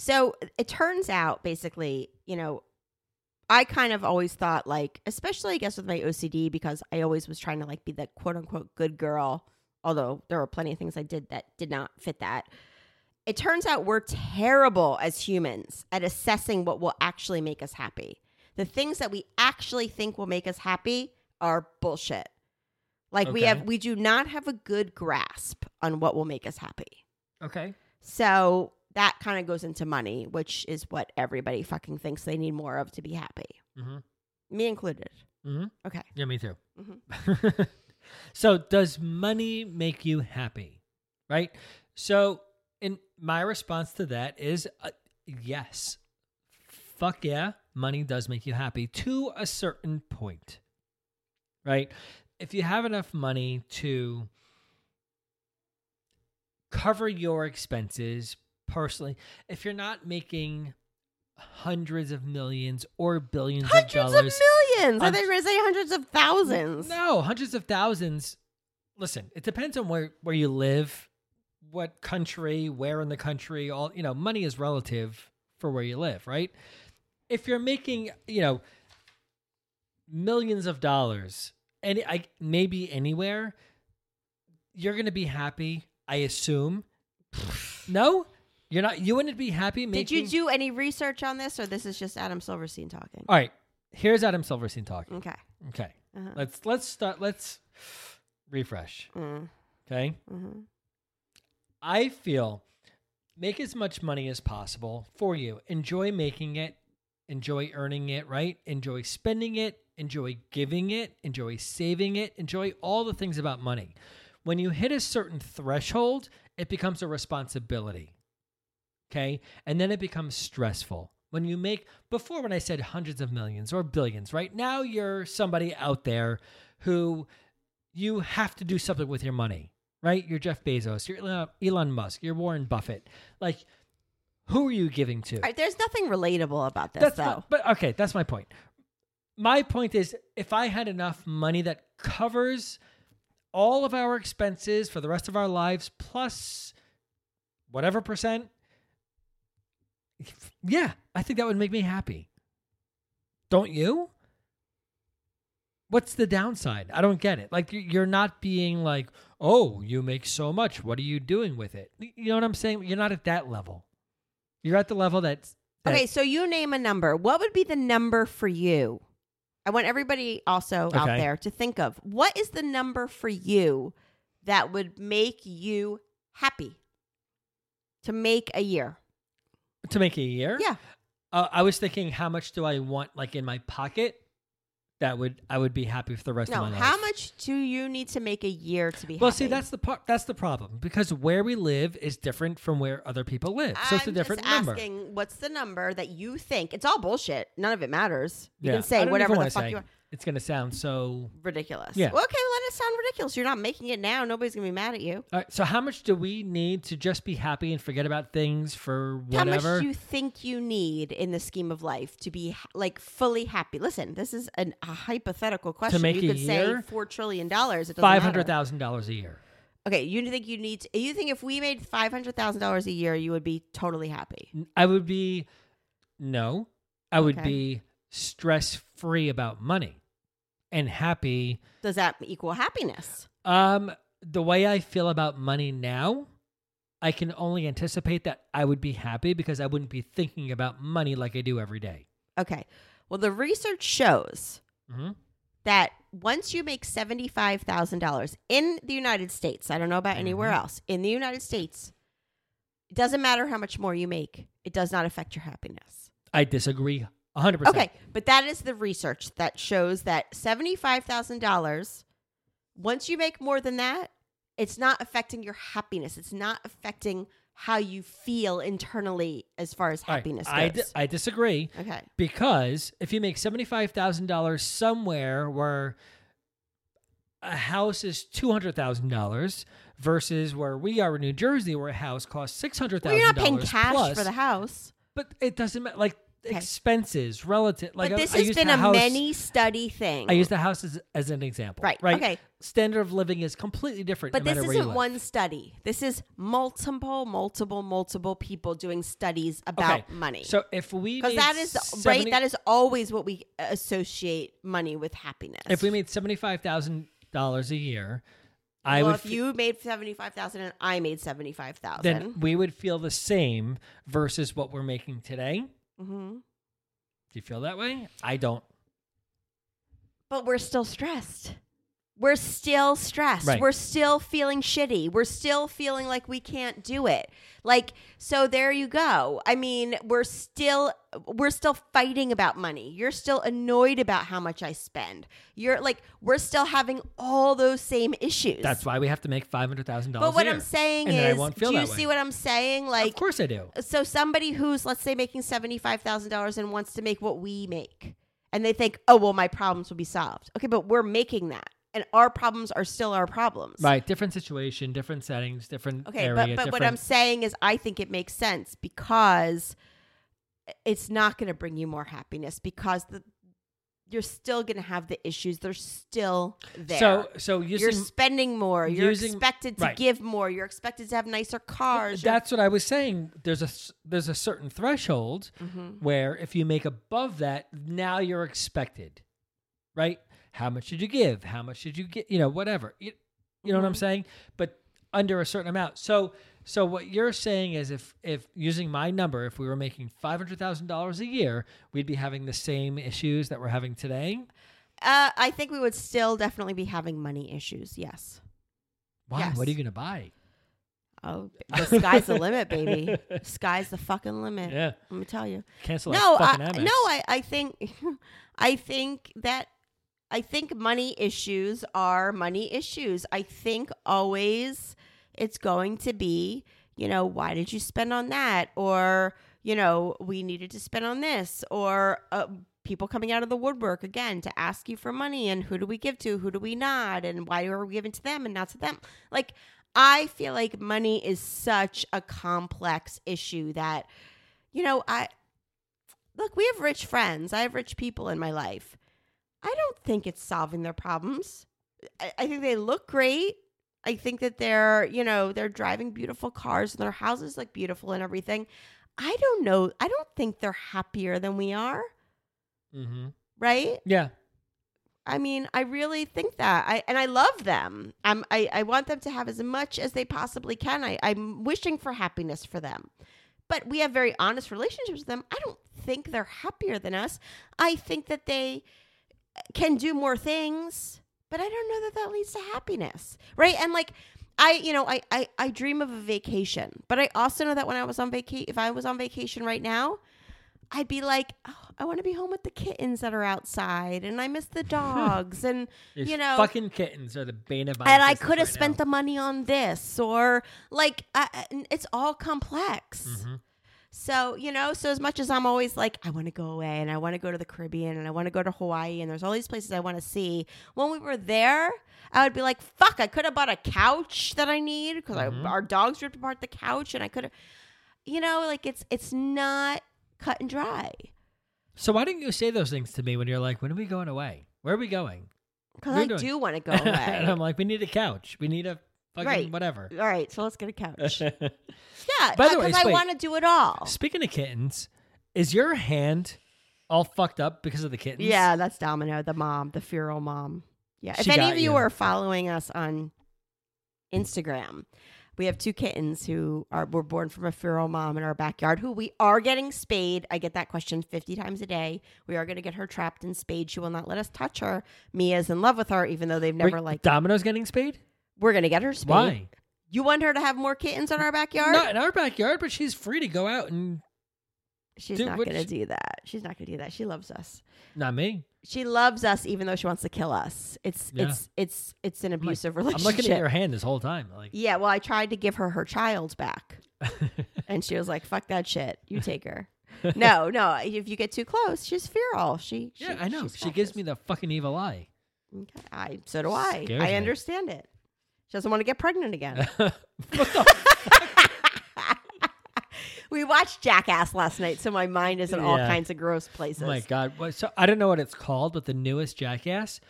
So it turns out, basically, you know, I kind of always thought, like, especially I guess with my OCD, because I always was trying to like be the quote unquote good girl, although there were plenty of things I did that did not fit that. It turns out we're terrible as humans at assessing what will actually make us happy. The things that we actually think will make us happy are bullshit. Like we have, we do not have a good grasp on what will make us happy. Okay. So that kind of goes into money, which is what everybody fucking thinks they need more of to be happy. Mhm. Me included. hmm Okay. Yeah, me too. Mhm. so, does money make you happy? Right. So, in my response to that is uh, yes. Fuck yeah, money does make you happy to a certain point. Right? If you have enough money to cover your expenses personally, if you're not making hundreds of millions or billions Hundreds of of millions. I I'm- thought you were going to say hundreds of thousands. no, hundreds of thousands. Listen, it depends on where where you live, what country, where in the country. All you know, money is relative for where you live, right? If you're making, you know, millions of dollars, and I maybe anywhere, you're gonna be happy. I assume. no, you're not. You wouldn't be happy Did you do any research on this, or this is just Adam Silverstein talking? All right. Here's Adam Silverstein talking. Okay. Okay. Uh-huh. Let's let's start. Let's refresh. Mm, Okay. mhm. I feel make as much money as possible for you. Enjoy making it, enjoy earning it, right? Enjoy spending it, enjoy giving it, enjoy saving it, enjoy all the things about money. When you hit a certain threshold, it becomes a responsibility. Okay? And then it becomes stressful. When you make before when I said hundreds of millions or billions, right? Now you're somebody out there who you have to do something with your money, right? You're Jeff Bezos, you're Elon- Musk, you're Warren Buffett. Like, who are you giving to? Right, there's nothing relatable about this, that's though. my- but okay, that's my point. My point is, if I had enough money that covers all of our expenses for the rest of our lives, plus whatever percent, yeah, I think that would make me happy. Don't you? What's the downside? I don't get it. Like you- you're not being like, "Oh, you make so much. What are you doing with it?" You know what I'm saying? You're not at that level. You're at the level that's that, Okay, so you name a number. What would be the number for you? I want everybody also out there to think of what is the number for you that would make you happy to make a year? To make a year. Yeah. Uh, I was thinking, how much do I want, like in my pocket? That would I would be happy for the rest No, of my life. how much do you need to make a year to be happy? Well, happy? see, that's the part. That's the problem because where we live is different from where other people live. So it's a I'm different just number. asking what's the number that you think? It's all bullshit. None of it matters. You Yeah. can say whatever the fuck say. you want. It's going to sound so. Ridiculous. Yeah. Well, okay, let it sound ridiculous. You're not making it now. Nobody's gonna be mad at you. All right, so how much do we need to just be happy and forget about things for How whatever? much do you think you need in the scheme of life to be like fully happy? Listen, this is an, a hypothetical question. make you a could year? say four trillion dollars. Five hundred thousand dollars a year. Okay, you think you need? To, you think if we made five hundred thousand dollars a year, you would be totally happy? I would be no. I would Okay. be stress free about money and happy Does that equal happiness? Um, the way I feel about money now, I can only anticipate that I would be happy because I wouldn't be thinking about money like I do every day. Okay. Well, the research shows Mhm. that once you make $75,000 in the United States, I don't know about anywhere Mm-hmm. else, in the United States, it doesn't matter how much more you make, it does not affect your happiness. I disagree 100%. Okay, but that is the research that shows that $75,000 once you make more than that, it's not affecting your happiness. It's not affecting how you feel internally as far as happiness I, goes. di- I disagree okay. because if you make $75,000 somewhere where a house is $200,000 versus where we are in New Jersey where a house costs $600,000 Well, you're not paying cash plus, for the house. But it doesn't matter like Okay. expenses relative like but this I has used been a house- many study thing. I use the house as, as an example. Right, Right. okay. Standard of living is completely different. but no this matter where you isn't one study. This is multiple, multiple, multiple people doing studies about Okay, money. So if we because that is 70 right. That is always what we associate money with happiness. if we made seventy five thousand dollars a year, I well, would if f- you made seventy five thousand and I made seventy five then we would feel the same versus what we're making today. Mm-hmm. Do you feel that way? I don't. but we're still stressed. We're still stressed. Right. We're still feeling shitty. We're still feeling like we can't do it. Like so there you go. I mean, we're still we're still fighting about money. You're still annoyed about how much I spend. You're like we're still having all those same issues. That's why we have to make five hundred thousand dollars. But what I'm saying and then I is, do you see what I'm saying? Like of course I do. so somebody who's let's say making $75,000 and wants to make what we make and they think, "Oh, well my problems will be solved." Okay, but we're making that and our problems are still our problems. Right, different situation, different settings, different Okay, area. but but what I'm saying is I think it makes sense because it's not going to bring you more happiness because the you're still going to have the issues. They're still there. So so you're spending more. You're using- expected to right. give more. You're expected to have nicer cars. That's what I was saying. There's a there's a certain threshold Mm-hmm. where if you make above that, now you're expected, right? How much did you give? How much did you get? You know, whatever. You, you know what I'm Mm-hmm. saying? But under a certain amount. So so what you're saying is if if using my number, if we were making five hundred thousand dollars a year, we'd be having the same issues that we're having today. Uh, I think we would still definitely be having money issues. Yes. Why? Yes. What are you gonna buy? Oh, the sky's the limit, baby. Sky's the fucking limit. Yeah. Let me tell you. Cancel no, fucking I, no, I, I think, I think that, I think money issues are money issues. I think always it's going to be, you know, why did you spend on that? Or, you know, we needed to spend on this. Or uh, people coming out of the woodwork again to ask you for money and who do we give to? Who do we not? And why are we giving to them and not to them? Like, I feel like money is such a complex issue that, you know, I, look, we have rich friends. I have rich people in my life. I don't think it's solving their problems. I, I think they look great. I think that they're, you know, they're driving beautiful cars and their houses look beautiful and everything. I don't know. I don't think they're happier than we are, Mm-hmm. right? Yeah. I mean, I really think that. I and I love them. I'm, I I want them to have as much as they possibly can. I, I'm wishing for happiness for them. But we have very honest relationships with them. I don't think they're happier than us. I think that they can do more things, but I don't know that that leads to happiness. Right? And like I, you know, I, I, I dream of a vacation, but I also know that when I was on vacation, if I was on vacation right now, I'd be like, oh, I want to be home with the kittens that are outside, and I miss the dogs, and you know, fucking kittens are the bane of my and I could have right spent now. the money on this, or like, I, it's all complex. Mm-hmm. So you know, so as much as I'm always like, I want to go away, and I want to go to the Caribbean, and I want to go to Hawaii, and there's all these places I want to see. When we were there, I would be like, fuck, I could have bought a couch that I need because Mm-hmm. our dogs ripped apart the couch, and I could have, you know, like it's it's not cut and dry. So why didn't you say those things to me when you're like, when are we going away? Where are we going? Because I doing- do want to go away. and. I'm like, we need a couch. We need a fucking Right. whatever. all right, so let's get a couch. Yeah, By the uh, way, because I want to do it all. Speaking of kittens, is your hand all fucked up because of the kittens? Yeah, that's Domino, the mom, the feral mom. Yeah. If any of you you. are following us on Instagram, we have two kittens who are were born from a feral mom in our backyard who we are getting spayed. I get that question 50 times a day. We are going to get her trapped and spayed. She will not let us touch her. Mia's in love with her even though they've Wait, never like Domino's getting spayed? We're going to get her spayed. Why? You want her to have more kittens in our backyard? Not in our backyard, but she's free to go out and She's Dude, not what- going to do that. She's not going to do that. She loves us. Not me. She loves us even though she wants to kill us. It's Yeah. it's it's it's an like- abusive I'm relationship. looking at your hand this whole time. Like, Yeah, well, I tried to give her her child back, and she was like, "Fuck that shit. You take her." no, no. If you get too close, she's feral. She, she yeah, I know. she's She gives me the fucking evil eye. Okay, I so do I. Scares I me. understand it. She doesn't want to get pregnant again. we watched Jackass last night, so my mind is in all Yeah. kinds of gross places. Oh my god! What- So I don't know what it's called, but the newest Jackass.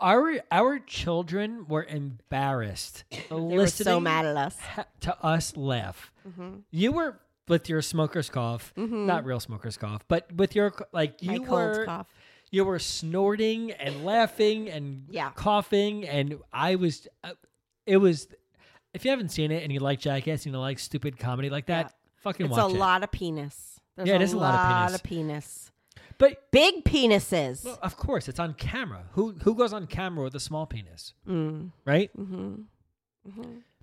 Our our children were embarrassed they were so mad at us. to us laugh. Mm-hmm. You were with your smoker's cough, not real smoker's cough, but with your c- like My you cold were cough. you were snorting and laughing and Yeah. coughing, and I was. Uh, it was. If you haven't seen it and you like Jackass, and you like stupid comedy like that, Yeah. fucking It's watch it. It's a lot of penis. There's Yeah, it is a lot of penis. A lot of penis. But Big penises. Well, of course, it's on camera. Who who goes on camera with a small penis, Mm. right? Mm-hmm.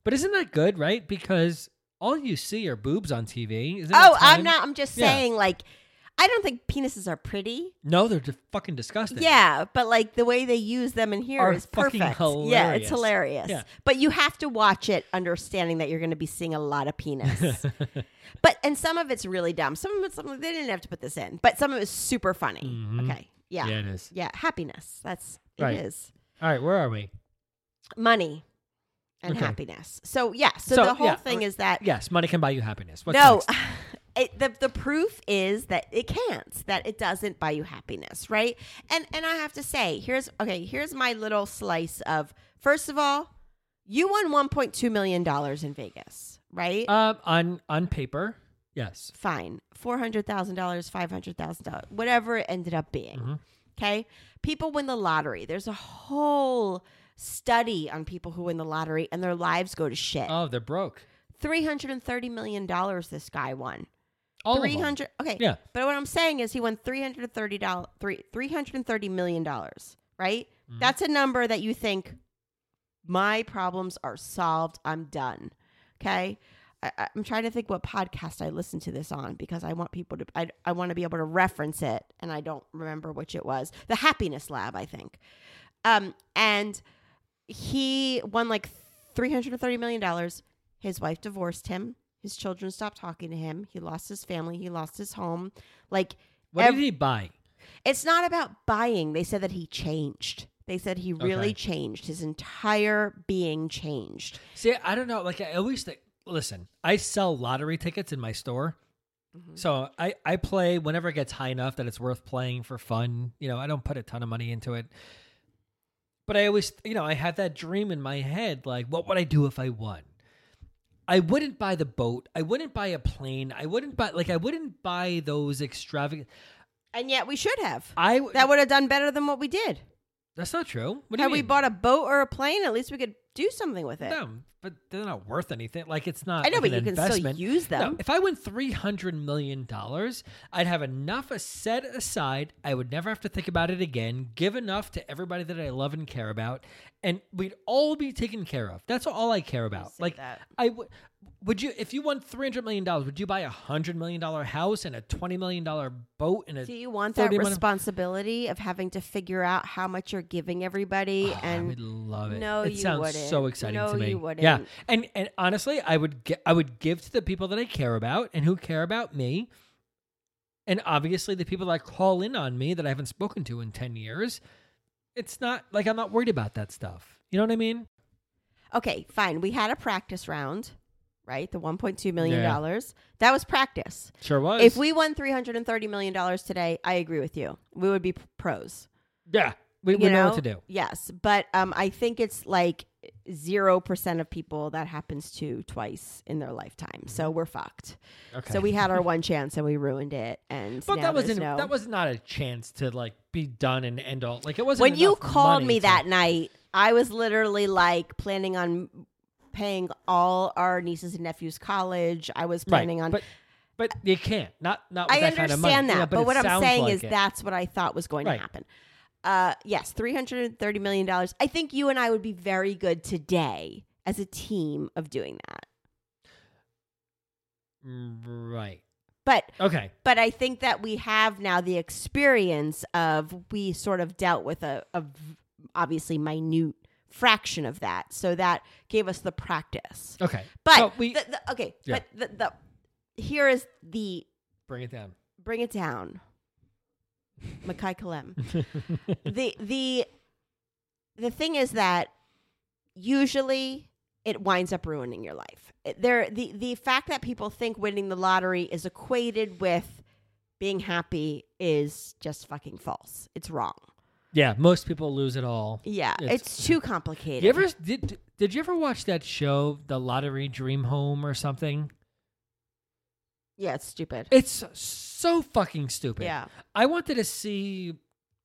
But isn't that good, right? Because all you see are boobs on TV. Isn't Oh, I'm not. I'm just Yeah. saying, like, I don't think penises are pretty. No, they're fucking disgusting. Yeah, but like the way they use them in here Are is fucking perfect. Yeah, it's hilarious. Yeah. But you have to watch it understanding that you're going to be seeing a lot of penis. but and some of it's really dumb. Some of it's something they didn't have to put this in, but some of it's super funny. Mhm. Okay. Yeah. Yeah, yeah. it is. happiness. That's it Right. is. All right, where are we? Money and Okay. happiness. So yeah, so, So, the whole yeah, thing uh, is that Yes, money can buy you happiness. What's no, next? it, the the proof is that it can't. That it doesn't buy you happiness, right? And and I have to say, here's okay. Here's my little slice of. First of all, you won 1.2 million dollars in Vegas, right? Um, on on paper, yes. Fine, four hundred thousand dollars, five hundred thousand dollars, whatever it ended up being. Okay, people win the lottery. There's a whole study on people who win the lottery and their lives go to shit. Oh, they're broke. Three hundred and thirty million dollars. This guy won. All. Three hundred. Okay. Yeah. But what I'm saying is, he won three hundred thirty dollars. Three three hundred thirty million dollars. Right. Mm-hmm. That's a number that you think my problems are solved. I'm done. Okay. I, I'm trying to think what podcast I listened to this on because I want people to. I I want to be able to reference it, and I don't remember which it was. The Happiness Lab, I think. Um, and he won like three hundred thirty million dollars. His wife divorced him. His children stopped talking to him. He lost his family. He lost his home. Like, What ev- did he buy? it's not about buying. They said that he changed. They said he really Okay. changed. His entire being changed. See, I don't know. Like I always think. Listen, I sell lottery tickets in my store. Mm-hmm. So I, I play whenever it gets high enough that it's worth playing for fun. You know, I don't put a ton of money into it. But I always, you know, I have that dream in my head like, what would I do if I won? I wouldn't buy the boat. I wouldn't buy a plane. I wouldn't buy, like, I wouldn't buy those extravagant. And yet we should have. I, That would have done better than what we did. that's not true. What do Had we bought a boat or a plane, at least we could do something with it. No, but they're not worth anything. Like it's not. I know, like but you can still investment. use No, them. if I win three hundred million dollars, I'd have enough set aside. I would never have to think about it again. Give enough to everybody that I love and care about, and we'd all be taken care of. That's all I care about. Like that. I would. Would you, if you won three hundred million dollars, would you buy a hundred million dollar house and a twenty million dollar boat and a? Do you want that 30 million responsibility of having to figure out how much you're giving everybody? Oh, I would love it. No, it you sounds wouldn't. so exciting No, to me. you wouldn't. Yeah, and and honestly, I would get, I would give to the people that I care about and who care about me, and obviously the people that call in on me that I haven't spoken to in ten years. It's not like I'm not worried about that stuff. You know what I mean? okay, fine. We had a practice round, right? The 1.2 million Yeah. dollars. That was practice. Sure was. If we won 330 million dollars today, I agree with you. We would be pros. yeah, we, know, what to do. Yes, but um, I think it's like zero percent of people that happens to twice in their lifetime. So we're fucked. Okay. So we had our one chance and we ruined it. And But that wasn't no- that was not a chance to like be done and end all. Like it wasn't. when you called me to- that night. I was literally like planning on paying all our nieces and nephews college. I was Right, planning on. but but you can't. Not not. With I that kind of money. understand that, Yeah, but, it what I'm saying like is it. that's what I thought was going Right. to happen. Uh, yes, three hundred and thirty million dollars. I think you and I would be very good today as a team of doing that. Right. but Okay. but I think that we have now the experience of we sort of dealt with a, a obviously minute fraction of that, so that gave us the practice. Okay. But So we the, the, okay, Yeah. but the, the here is the bring it down. bring it down, Makai Kalem. the the the thing is that usually it winds up ruining your life. There the the fact that people think winning the lottery is equated with being happy is just fucking false. It's wrong. Yeah, most people lose it all. Yeah, It's- it's, too complicated. You ever did? Did you ever watch that show, The Lottery Dream Home, or something? yeah, it's stupid. It's so fucking stupid. Yeah. I wanted to see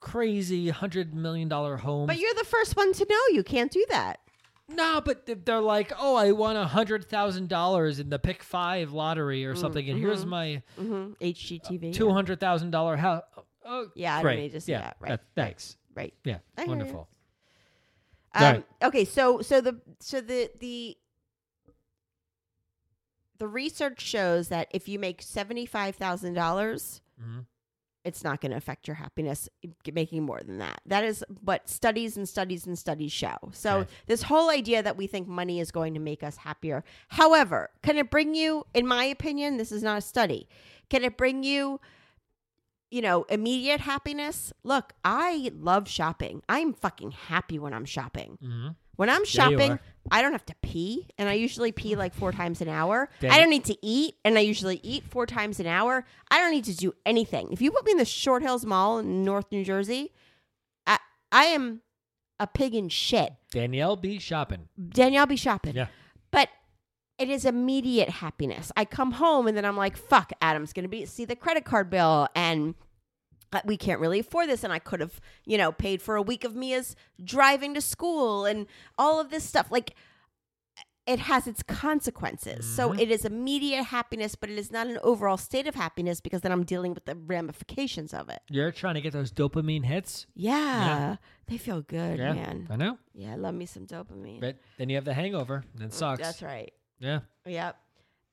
crazy hundred million dollar home. but you're the first one to know you can't do that. no, but they're like, oh, I won a hundred thousand dollars in the Pick Five lottery or something, and here's my Mm-hmm. HGTV. two hundred thousand dollar house. Oh, Yeah, I don't great. need to see yeah, that. Right, thanks. Right. Yeah, I wonderful. Um, Right. Okay, so so the so the the the research shows that if you make seventy five thousand dollars, Mhm. it's not going to affect your happiness making more than that. That is what studies and studies and studies show. So Okay. this whole idea that we think money is going to make us happier. However, can it bring you in my opinion, this is not a study. Can it bring you you know, immediate happiness? Look, I love shopping. I'm fucking happy when I'm shopping. Mhm. When I'm shopping, are. I don't have to pee, and I usually pee like four times an hour. Damn. I don't need to eat, and I usually eat four times an hour. I don't need to do anything. If you put me in the Short Hills Mall in North New Jersey, I, I am a pig in shit. Danielle be shopping. Danielle be shopping. Yeah. But it is immediate happiness. I come home and then I'm like, fuck, Adam's going to be see the credit card bill and uh, we can't really afford this and I could have, you know, paid for a week of Mia's driving to school and all of this stuff like it has its consequences. So Mm-hmm. it is immediate happiness, but it is not an overall state of happiness because then I'm dealing with the ramifications of it. You're trying to get those dopamine hits. Yeah. They feel good, Yeah, man. I know. Yeah, I love me some dopamine. But then you have the hangover. and it sucks. That's right. Yeah. Yep.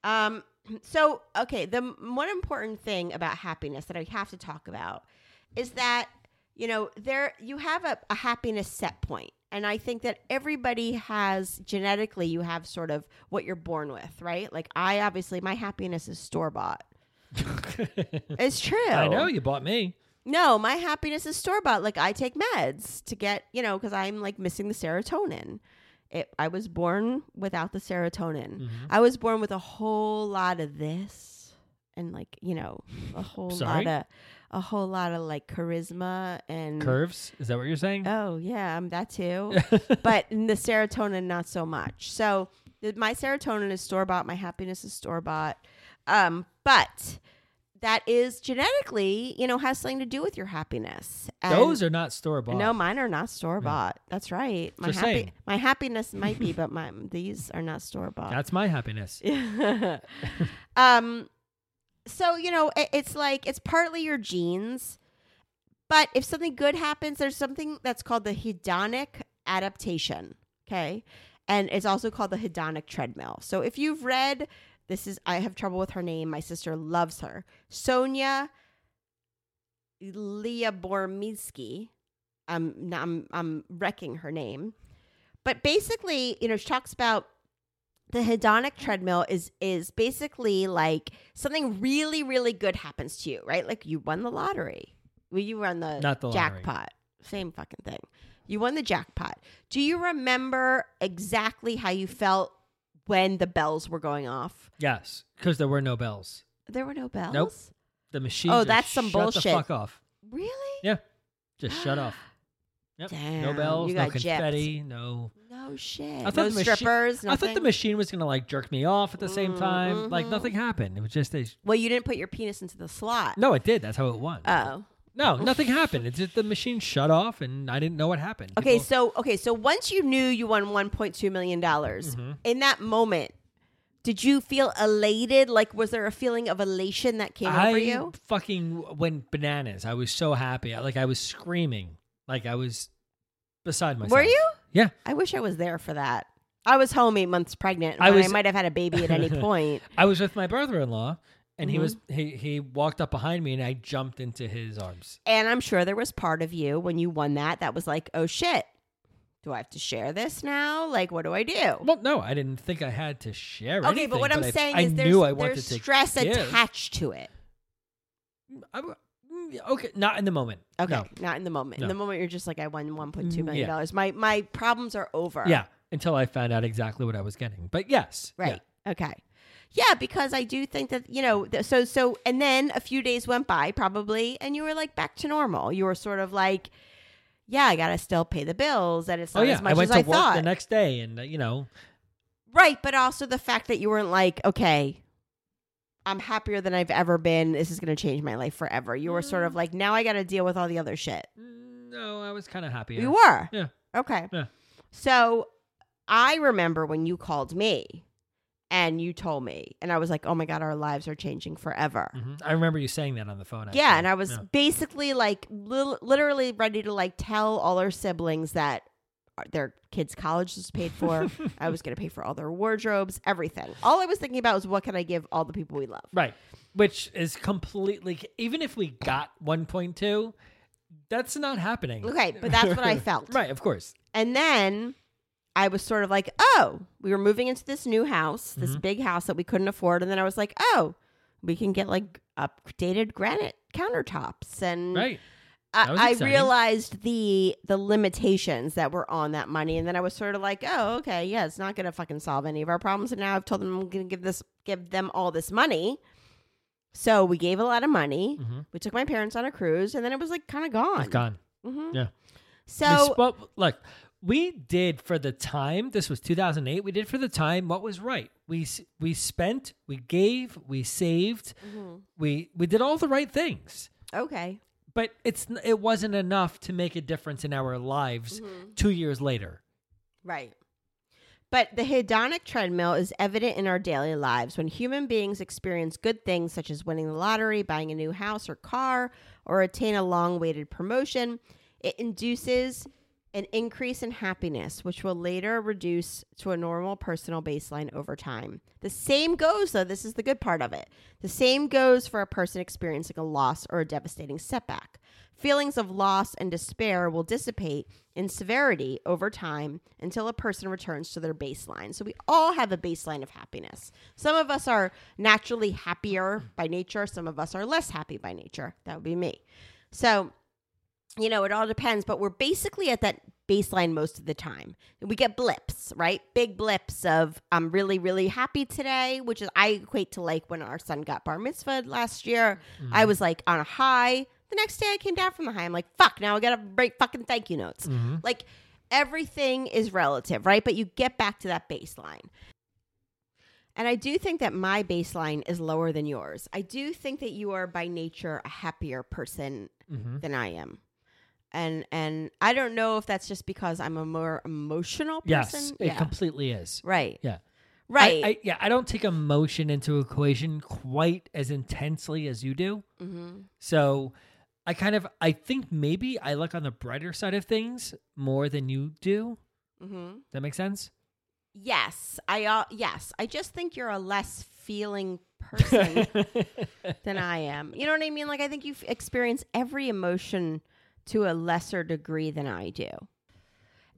Um. So, okay, the m- one important thing about happiness that I have to talk about is that you know there you have a, a happiness set point, and I think that everybody has genetically you have sort of what you're born with, right? Like I obviously my happiness is store bought. It's true. I know you bought me. No, my happiness is store bought. Like I take meds to get, you know, because I'm like missing the serotonin. It, I was born without the serotonin. Mm-hmm. I was born with a whole lot of this, and like you know, a whole Sorry? lot of, a whole lot of like charisma and Curves. Is that what you're saying? Oh yeah, I'm that too. but in the serotonin, not so much. So my serotonin is store bought. My happiness is store bought. Um, but that is genetically, you know, has something to do with your happiness. And Those are not store bought. no, mine are not store bought. That's right. My Just happy, saying. my happiness might be, but my these are not store bought. That's my happiness. um so you know it, it's like it's partly your genes but if something good happens there's something that's called the hedonic adaptation okay and it's also called the hedonic treadmill so if you've read this is i have trouble with her name my sister loves her sonia Liaborminsky. I'm, I'm I'm wrecking her name, but basically, you know, she talks about the hedonic treadmill is is basically like something really really good happens to you, right? Like you won the lottery, well, you won the, Not the lottery. jackpot, same fucking thing. You won the jackpot. Do you remember exactly how you felt when the bells were going off? Yes, because there were no bells. There were no bells. Nope. The machine. Oh, that's some shut bullshit. The fuck off. Really? Yeah, just shut off. Yep. no bells. No got gypped. confetti. No. No shit. I thought no the machi- strippers. I thought the machine was gonna like jerk me off at the same time. Like mhm. nothing happened. It was just a. Well, you didn't put your penis into the slot. No, it did. That's how it won. Oh. No, nothing happened. It's just the machine shut off, and I didn't know what happened. Okay, People- so okay, so once you knew you won 1.2 million dollars, Mm-hmm. in that moment, did you feel elated? Like, was there a feeling of elation that came I over you? fucking went bananas. I was so happy. I- Like I was screaming. Like I was beside myself. Were you? Yeah. I wish I was there for that. I was home eight months pregnant. I when I was- might have had a baby at any point. I was with my brother-in-law, and he was he he walked up behind me, and I jumped into his arms. And I'm sure there was part of you when you won that that was like, oh shit, do I have to share this now? Like, what do I do? Well, no, I didn't think I had to share. It. Okay, anything, but what I'm I, saying I is there's, I there's to stress give. attached to it. I mm, okay, not in the moment. Okay, No. not in the moment. In the moment, you're just like, I won 1.2 Mm, million yeah. dollars. My my problems are over. Yeah, until I found out exactly what I was getting. But yes, yeah. Right. Okay. Yeah, because I do think that you know. th- So so, and then a few days went by, probably, and you were like back to normal. You were sort of like, yeah, I gotta still pay the bills, and it's Oh not yeah, as much I went as to I work thought. the next day, and uh, you know, right, but also the fact that you weren't like, okay, I'm happier than I've ever been. This is gonna change my life forever. You were Mm. sort of like, now I gotta deal with all the other shit. no, I was kind of happy. You were. Yeah. Okay. Yeah. So I remember when you called me and you told me, and I was like, oh my God, our lives are changing forever. hmm I remember you saying that on the phone. Yeah. And I was Yeah. basically like, li- literally ready to like tell all our siblings that their kids' college was paid for. I was going to pay for all their wardrobes, everything. All I was thinking about was what can I give all the people we love? right, which is completely. Even if we got 1.2, that's not happening. Okay. But that's what I felt. right, of course. And then I was sort of like, oh, we were moving into this new house, this Mm-hmm. big house that we couldn't afford. And then I was like, oh, we can get like updated granite countertops. And Right. I, I realized the the limitations that were on that money. And then I was sort of like, oh, okay, yeah, it's not gonna fucking solve any of our problems. And now I've told them I'm gonna give this give them all this money. So we gave a lot of money. Mhm. We took my parents on a cruise, and then it was like kind of gone. It's gone. Mhm. Yeah. So spo- look, we did for the time. This was 2008. We did for the time what was right. We we spent, we gave, we saved, Mm-hmm. we we did all the right things. okay. But it's it wasn't enough to make a difference in our lives Mm-hmm. two years later. Right. But the hedonic treadmill is evident in our daily lives when human beings experience good things such as winning the lottery, buying a new house or car, or attain a long awaited promotion. It induces an increase in happiness, which will later reduce to a normal personal baseline over time. The same goes, though, this is the good part of it. The same goes for a person experiencing a loss or a devastating setback. Feelings of loss and despair will dissipate in severity over time until a person returns to their baseline. So we all have a baseline of happiness. Some of us are naturally happier by nature, some of us are less happy by nature. That would be me. So, you know, it all depends, but we're basically at that baseline most of the time. We get blips, right? Big blips of I'm really, really happy today, which is I equate to like when our son got bar mitzvah last year. Mm-hmm. I was like on a high. The next day I came down from the high. I'm like, fuck, now I gotta write fucking thank you notes. Mm-hmm. Like everything is relative, right? But you get back to that baseline. And I do think that my baseline is lower than yours. I do think that you are by nature a happier person mm-hmm. than I am. And and I don't know if that's just because I'm a more emotional person. Yes, it yeah. completely is. right. Yeah. Right. I, I, yeah, I don't take emotion into equation quite as intensely as you do. mm-hmm. So I kind of I think maybe I look on the brighter side of things more than you do. Mm-hmm. That makes sense? Yes. I uh, yes. I just think you're a less feeling person than I am. You know what I mean? Like I think you've experienced every emotion to a lesser degree than I do.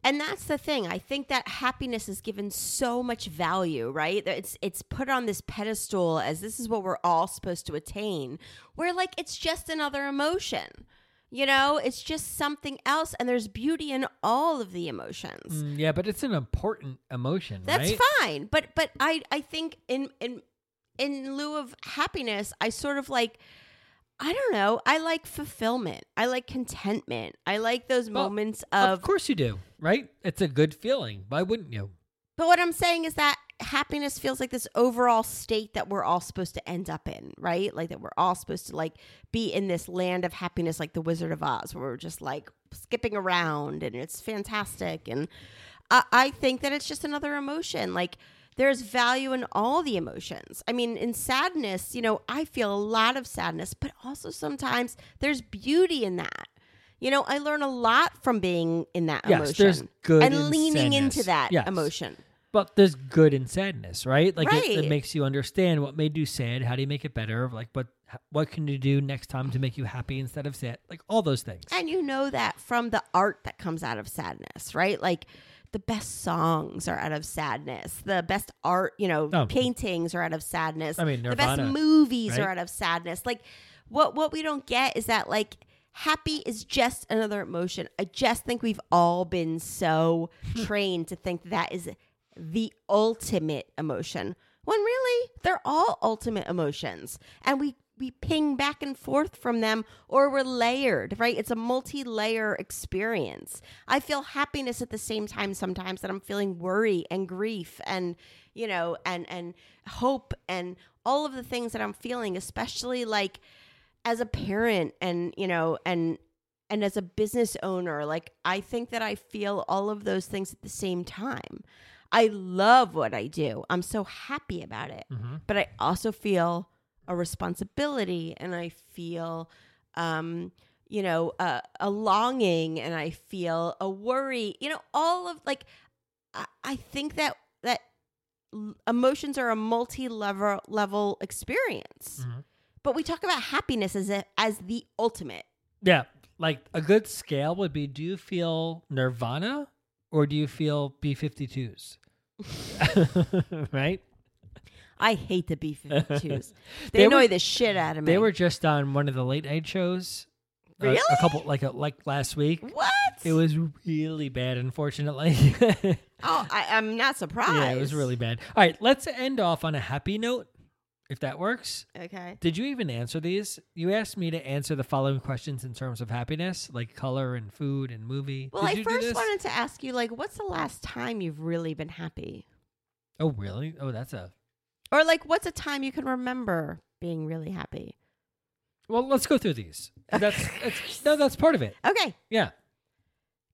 And that's the thing. I think that happiness is given so much value, right? It's it's put on this pedestal as this is what we're all supposed to attain. Where like it's just another emotion. You know, it's just something else and there's beauty in all of the emotions. Mm, yeah, but it's an important emotion, That's right? fine. But but I I think in in in lieu of happiness, I sort of like I don't know. I like fulfillment. I like contentment. I like those Well, moments Of of course you do, right? It's a good feeling. Why wouldn't you? But what I'm saying is that happiness feels like this overall state that we're all supposed to end up in, right? Like that we're all supposed to like be in this land of happiness like the Wizard of Oz where we're just like skipping around and it's fantastic and I, I think that it's just another emotion. Like there's value in all the emotions. I mean, in sadness, you know, I feel a lot of sadness, but also sometimes there's beauty in that. You know, I learn a lot from being in that Yes, emotion there's good and in leaning into that Yes. emotion. But there's good in sadness, right? Like it, it makes you understand what made you sad. How do you make it better? Like what what can you do next time to make you happy instead of sad? Like all those things. And you know that from the art that comes out of sadness, right? Like the best songs are out of sadness. The best art, you know, Oh. paintings are out of sadness. I mean, Nirvana, the best movies are out of sadness. Like what what we don't get is that like happy is just another emotion. I just think we've all been so trained to think that is the ultimate emotion. When really they're all ultimate emotions. And we we ping back and forth from them or we're layered, right? It's a multi-layer experience. I feel happiness at the same time sometimes that I'm feeling worry and grief and you know and and hope and all of the things that I'm feeling, especially like as a parent and you know and and as a business owner like i think that i feel all of those things at the same time i love what i do i'm so happy about it mm-hmm. but i also feel a responsibility and i feel um you know a, a longing and i feel a worry you know all of like i, I think that that emotions are a multi-level level experience but we talk about happiness as a, as the ultimate. Yeah, like a good scale would be: Do you feel Nirvana or do you feel B52s? right? I hate the B 52s. They, They annoy were- the shit out of me. They were just on one of the late night shows. Uh, a- A, couple like a, like last week. what? It was really bad, unfortunately. oh, I, I'm not surprised. yeah, it was really bad. All right, let's end off on a happy note, if that works. okay. Did you even answer these? You asked me to answer the following questions in terms of happiness, like color and food and movie. Well, Did I you do first wanted to ask you, like, what's the last time you've really been happy, Oh, really? Oh, that's a. or like, what's a time you can remember being really happy? Well, let's go through these. That's, that's no, that's part of it. Okay, Yeah.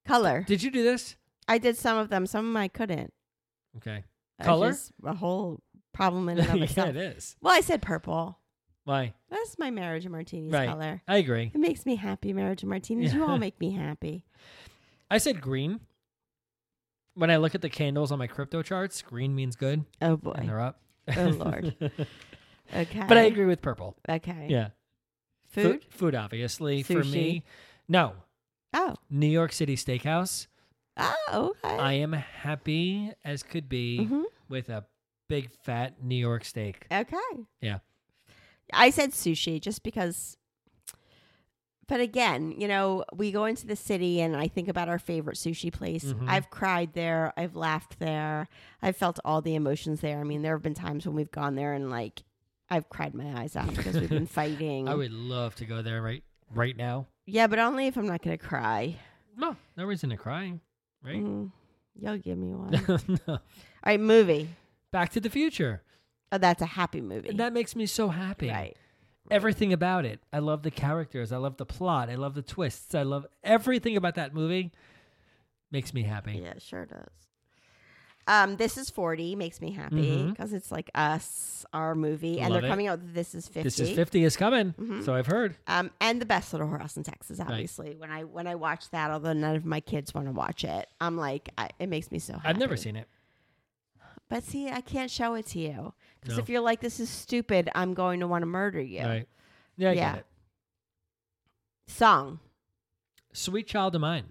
color. Did you do this? I did some of them. Some of them I couldn't. Okay. That's Color? just a whole problem in and of yeah, itself. it is. Well, I said purple. Why? That's my marriage and martinis Right. color. I agree. It makes me happy, marriage and martinis. You all make me happy. I said green. When I look at the candles on my crypto charts, green means good, Oh and boy. they're up. Oh Lord. Okay. but I agree with purple. Okay. Yeah. Fu- Food? food, obviously. For Sushi. me, no. Oh. New York City Steakhouse. Oh, okay. I am happy as could be Mhm. with a big fat New York steak. okay. Yeah. I said sushi just because but again, you know, we go into the city and I think about our favorite sushi place. Mhm. I've cried there, I've laughed there, I've felt all the emotions there. I mean, there have been times when we've gone there and like I've cried my eyes out because we've been fighting. I would love to go there right right now. yeah, but only if I'm not going to cry. No, no reason to cry, right? Mm, you'll give me one. no. All right, movie. Back to the Future. Oh, that's a happy movie. And that makes me so happy. right. Everything about it. I love the characters. I love the plot. I love the twists. I love everything about that movie. Makes me happy. Yeah, it sure does. Um, this is 40 makes me happy because it's like us, our movie, and they're it. coming out. This is 50. This is 50 is coming. Mhm. So I've heard. Um, and the best little house in Texas. Obviously, when I when I watch that, although none of my kids want to watch it, I'm like, I, it makes me so happy. I've never seen it. But see, I can't show it to you because No. if you're like, this is stupid, I'm going to want to murder you. Right. Yeah, I Yeah. get it. Song. Sweet Child of Mine.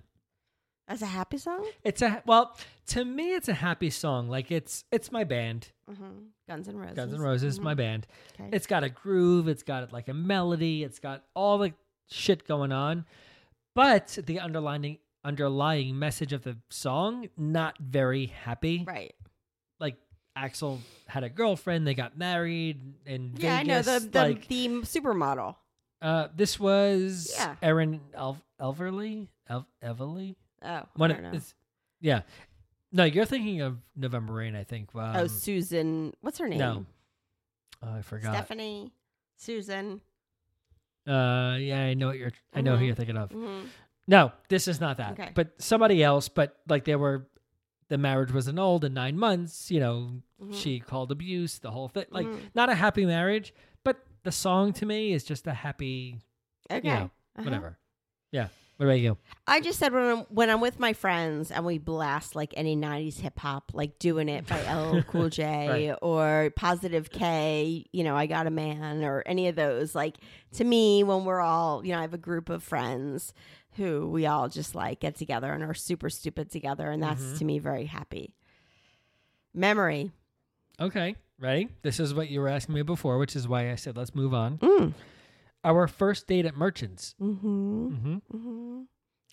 That's a happy song. It's a well, to me it's a happy song. Like it's it's my band. hmm Guns and Roses. Guns N' Roses, Mhm. my band. Okay. It's got a groove, it's got like a melody, it's got all the shit going on. But the underlying underlying message of the song not very happy. right. Axl had a girlfriend, they got married in Yeah, I know the the, like the supermodel. uh this was Yeah. Erin El- Elverly? El- Everly? Oh, One I don't know. it's- yeah. No, you're thinking of November Rain, I think. Um, oh, Susan. What's her name? no. Oh, I forgot. Stephanie. Susan. Uh, yeah, I know what you're. I know who Mhm. you're thinking of. hmm No, this is not that. Okay. But somebody else. But like they were, the marriage was annulled in nine months. You know, Mhm. she called abuse, the whole thing. Like Mhm. not a happy marriage, but the song to me is just a happy, Okay. you know, Uh-huh. whatever. Yeah. What about you? I just said when I'm when I'm with my friends and we blast like any '90s hip hop, like "Doing It" by LL Cool J Right. or Positive K, you know, "I Got a Man" or any of those. Like to me, when we're all, you know, I have a group of friends who we all just like get together and are super stupid together, and that's Mm-hmm. to me very happy. Memory. Okay, ready? This is what you were asking me before, which is why I said let's move on. Mm. Our first date at Merchants. Mm-hmm. hmm Mm-hmm.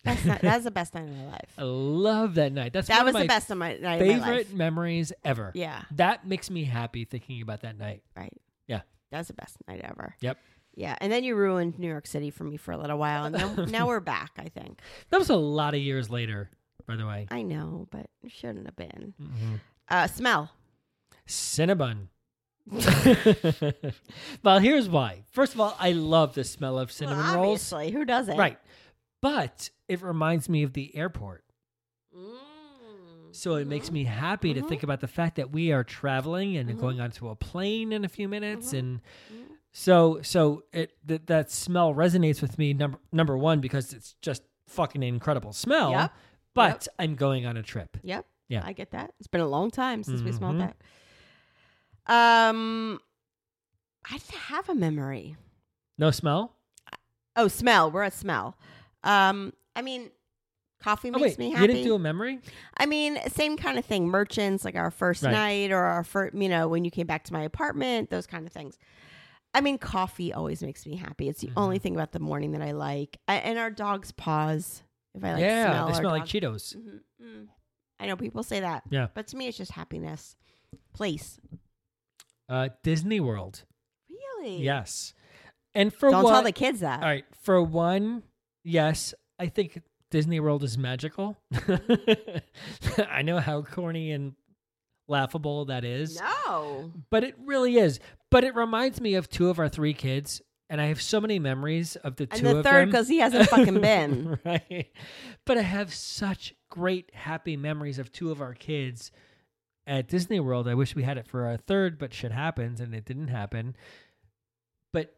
That's not, that's the best night of my life. I love that night. That's That was the best of my night of my life. favorite memories ever. Yeah. That makes me happy thinking about that night. Right. Yeah. That's the best night ever. Yep. Yeah. And then you ruined New York City for me for a little while. And then, now we're back, I think. That was a lot of years later, by the way. I know, but it shouldn't have been. Mhm. Uh, smell. Cinnabon. well, here's why. First of all, I love the smell of cinnamon Well, rolls. obviously. Who doesn't? Right. But it reminds me of the airport. Mm. So it makes me happy to think about the fact that we are traveling and going onto a plane in a few minutes and so so it that that smell resonates with me number number 1 because it's just fucking incredible smell. Yep. But I'm going on a trip. Yep. Yeah. I get that. It's been a long time since we smelled Mhm. that. Um, I have a memory. No smell? Oh, smell. We're at smell. Um, I mean, coffee Oh makes wait, me happy. you didn't do a memory? I mean, same kind of thing. Merchants, like our first Right. night or our first, you know, when you came back to my apartment, those kind of things. I mean, coffee always makes me happy. It's the Mm-hmm. only thing about the morning that I like. I, and our dog's paws. If I like yeah, smell they smell like dog- Cheetos. Mhm, mm. I know people say that. Yeah. But to me, it's just happiness. Place. Uh, Disney World. Really? Yes. And for Don't what? tell the kids that. All right. For one, yes, I think Disney World is magical. I know how corny and laughable that is, No. but it really is. But it reminds me of two of our three kids, and I have so many memories of the And two the of third, them. because he hasn't fucking been. right. But I have such great, happy memories of two of our kids at Disney World. I wish we had it for our third, but shit happens and it didn't happen. But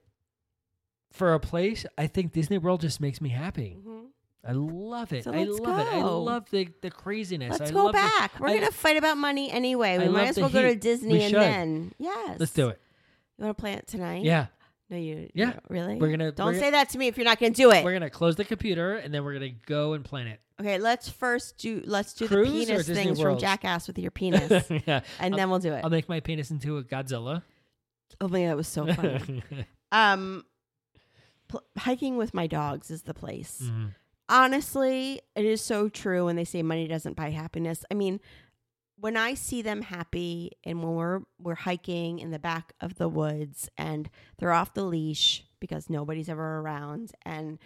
for a place, I think Disney World just makes me happy. Mm-hmm. I love it. So I love it. I love the, the craziness. Let's I go love the- back. We're I- gonna fight about money anyway. We might as the well go to. Disney We and should. then yes. Let's do it. You want to plan it tonight? Yeah. No, you. Yeah. really? We're gonna- Don't we're say gonna- that to me if you're not gonna do it. We're going to close the computer and then we're going to go and plan it. okay. Let's first do. Let's do Cruise the penis things World? from Jackass with your penis, yeah. and I'll, then we'll do it. I'll make my penis into a Godzilla. oh my god, that was so funny. um, pl- hiking with my dogs is the place. Mhm. honestly, it is so true when they say money doesn't buy happiness. I mean, when I see them happy and when we're we're hiking in the back of the woods and they're off the leash because nobody's ever around and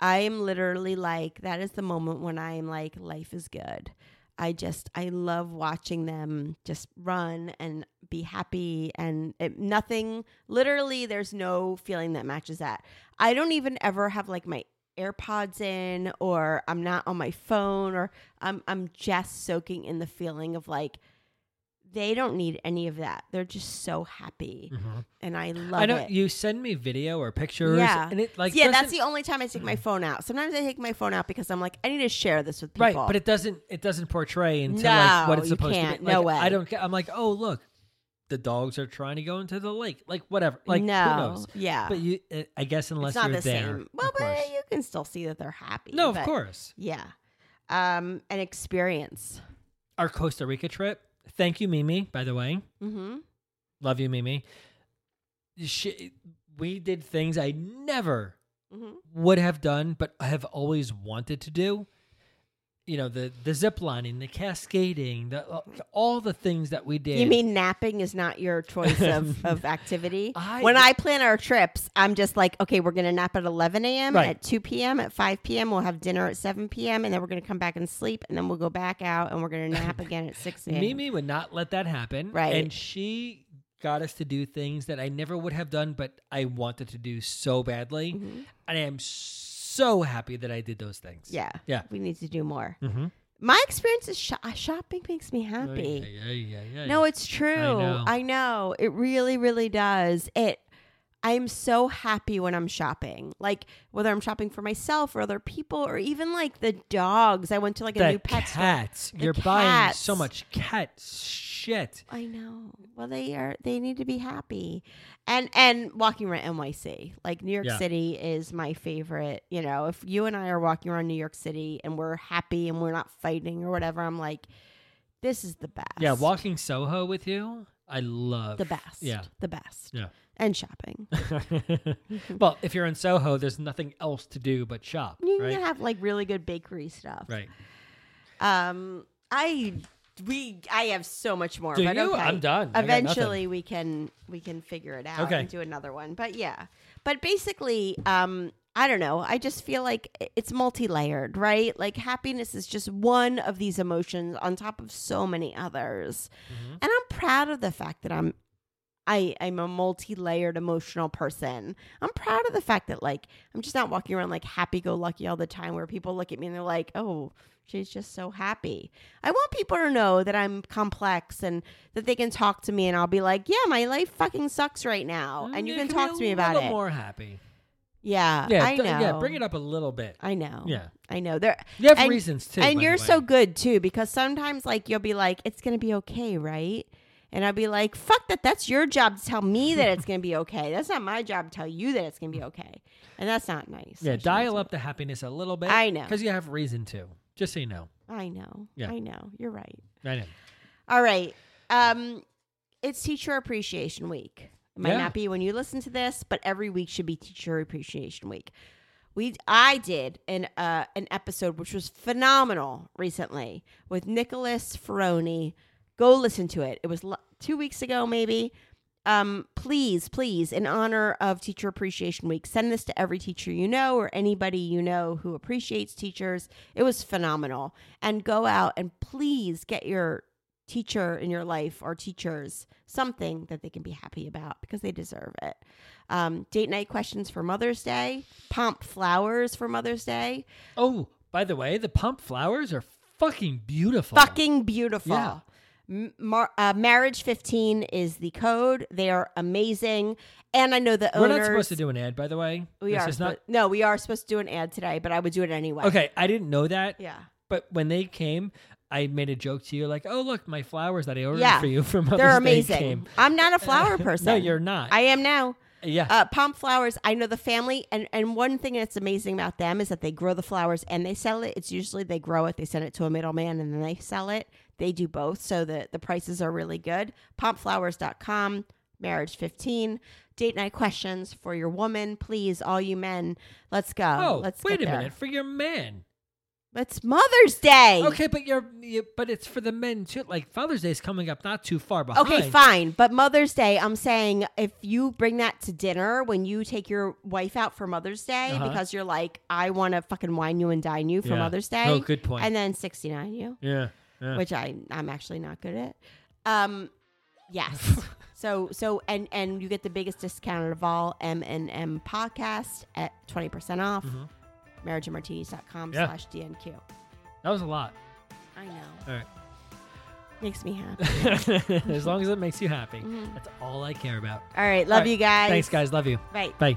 I am literally like that is the moment when I am like life is good. I just I love watching them just run and be happy and it, nothing literally there's no feeling that matches that. I don't even ever have like my AirPods in or I'm not on my phone or I'm I'm just soaking in the feeling of like they don't need any of that. They're just so happy. And I love Mm-hmm. I know it. you send me video or pictures. yeah. And it like yeah, that's the only time I take my phone out. Sometimes I take my phone out because I'm like, I need to share this with people. right, but it doesn't it doesn't portray into like what No, it's supposed to be. No way. I don't I'm like, "Oh, look. The dogs are trying to go into the lake." Like whatever. Like no, who knows? yeah, But you uh, I guess unless it's not you're the there. same. Well, but course. you can still see that they're happy. No, of course. Yeah, um, an experience. Our Costa Rica trip. Thank you, Mimi, by the way. Mm-hmm. Love you, Mimi. She, we did things I never Mhm. would have done, but I have always wanted to do. You know, the the zip lining, the cascading, the uh, all the things that we did. You mean napping is not your choice of, of activity? I- when I plan our trips, I'm just like, okay, we're going to nap at 11 a.m., Right. at 2 p.m., at 5 p.m., we'll have dinner at 7 p.m., and then we're going to come back and sleep, and then we'll go back out and we're going to nap again at 6 a.m. Mimi would not let that happen. Right. And she got us to do things that I never would have done, but I wanted to do so badly. Mm-hmm. And I am so happy that I did those things. Yeah. Yeah. We need to do more. Mhm. My experience is sho- shopping makes me happy. Yeah, yeah, yeah, yeah. No, it's true. I know. I know. It really, really does. It I'm so happy when I'm shopping. Like whether I'm shopping for myself or other people or even like the dogs. I went to like a the new pet store. cats. The You're buying so much cat shit. I know. Well, they are. They need to be happy, and and walking around NYC, like New York Yeah. City, is my favorite. You know, if you and I are walking around New York City and we're happy and we're not fighting or whatever, I'm like, this is the best. Yeah, walking Soho with you, I love the best. Yeah. the best. Yeah. and shopping. well, if you're in Soho, there's nothing else to do but shop, You right? have like really good bakery stuff. right. Um, I we I have so much more. Do but you? okay. I'm done. I got Eventually, we can we can figure it out Okay. and do another one. But yeah, but basically, um, I don't know. I just feel like i- it's multi layered, right? Like happiness is just one of these emotions on top of so many others, Mm-hmm. and I'm proud of the fact that I'm. I, I'm a multi-layered emotional person. I'm proud of the fact that like I'm just not walking around like happy-go-lucky all the time where people look at me and they're like, "Oh, she's just so happy." I want people to know that I'm complex and that they can talk to me and I'll be like, "Yeah, my life fucking sucks right now." And you Mm, can be talk to me about little it. More happy. Yeah, Yeah, I know. yeah. Bring it up a little bit. I know. Yeah. I know. There You have and- reasons too. And you're so good too because sometimes like you'll be like it's going to be okay, right? And I'd be like, "Fuck that. That's your job to tell me that it's going to be okay. That's not my job to tell you that it's going to be okay." And that's not nice. Yeah, dial up the happiness a little bit. I know. because you have reason to. Just so you know. I know. Yeah. I know. You're right. I know. All right. Um it's Teacher Appreciation Week. It might Yeah. not be when you listen to this, but every week should be Teacher Appreciation Week. We I did an uh, an episode which was phenomenal recently with Nicholas Ferroni. Go listen to it. It was l- 2 weeks ago maybe. Um please, please in honor of Teacher Appreciation Week, send this to every teacher you know or anybody you know who appreciates teachers. It was phenomenal. And go out and please get your teacher in your life or teachers something that they can be happy about because they deserve it. Um, date night questions for Mother's Day, pomp flowers for Mother's Day. Oh, by the way, the pomp flowers are fucking beautiful. Fucking beautiful. Yeah. Mar- uh, marriage 15 is the code. They are amazing. And I know the owners. We're not supposed to do an ad, by the way. We this are. is not. no, we are supposed to do an ad today, but I would do it anyway. Okay, I didn't know that. Yeah. But when they came, I made a joke to you like, "Oh, look, my flowers that I ordered Yeah. for you from Mother's They're Day amazing. came." I'm not a flower person. No, you're not. I am now. Yeah. Uh, pomp flowers. I know the family, and and one thing that's amazing about them is that they grow the flowers and they sell it. It's usually they grow it, they send it to a middleman, and then they sell it. They do both, so the the prices are really good. Pompflowers.com. Marriage 15. Date night questions for your woman, please. All you men, let's go. oh, let's wait a there. minute for your man. It's Mother's Day. Okay, but you're, you, but it's for the men too. Like Father's Day is coming up, not too far behind. Okay, fine. But Mother's Day, I'm saying if you bring that to dinner when you take your wife out for Mother's Day Uh-huh. because you're like, I want to fucking wine you and dine you for Yeah. Mother's Day. Oh, good point. And then 69 you, Yeah. Yeah. which I I'm actually not good at. Um, yes. so so and and you get the biggest discount of all M and M podcast at 20 percent off. MarriageandMartinis.com Mm-hmm. Yeah. slash DNQ. that was a lot. I know. All right. Makes me happy. as long as it makes you happy, that's all I care about. All right. Love right. you guys. Thanks, guys. Love you. Bye. Bye.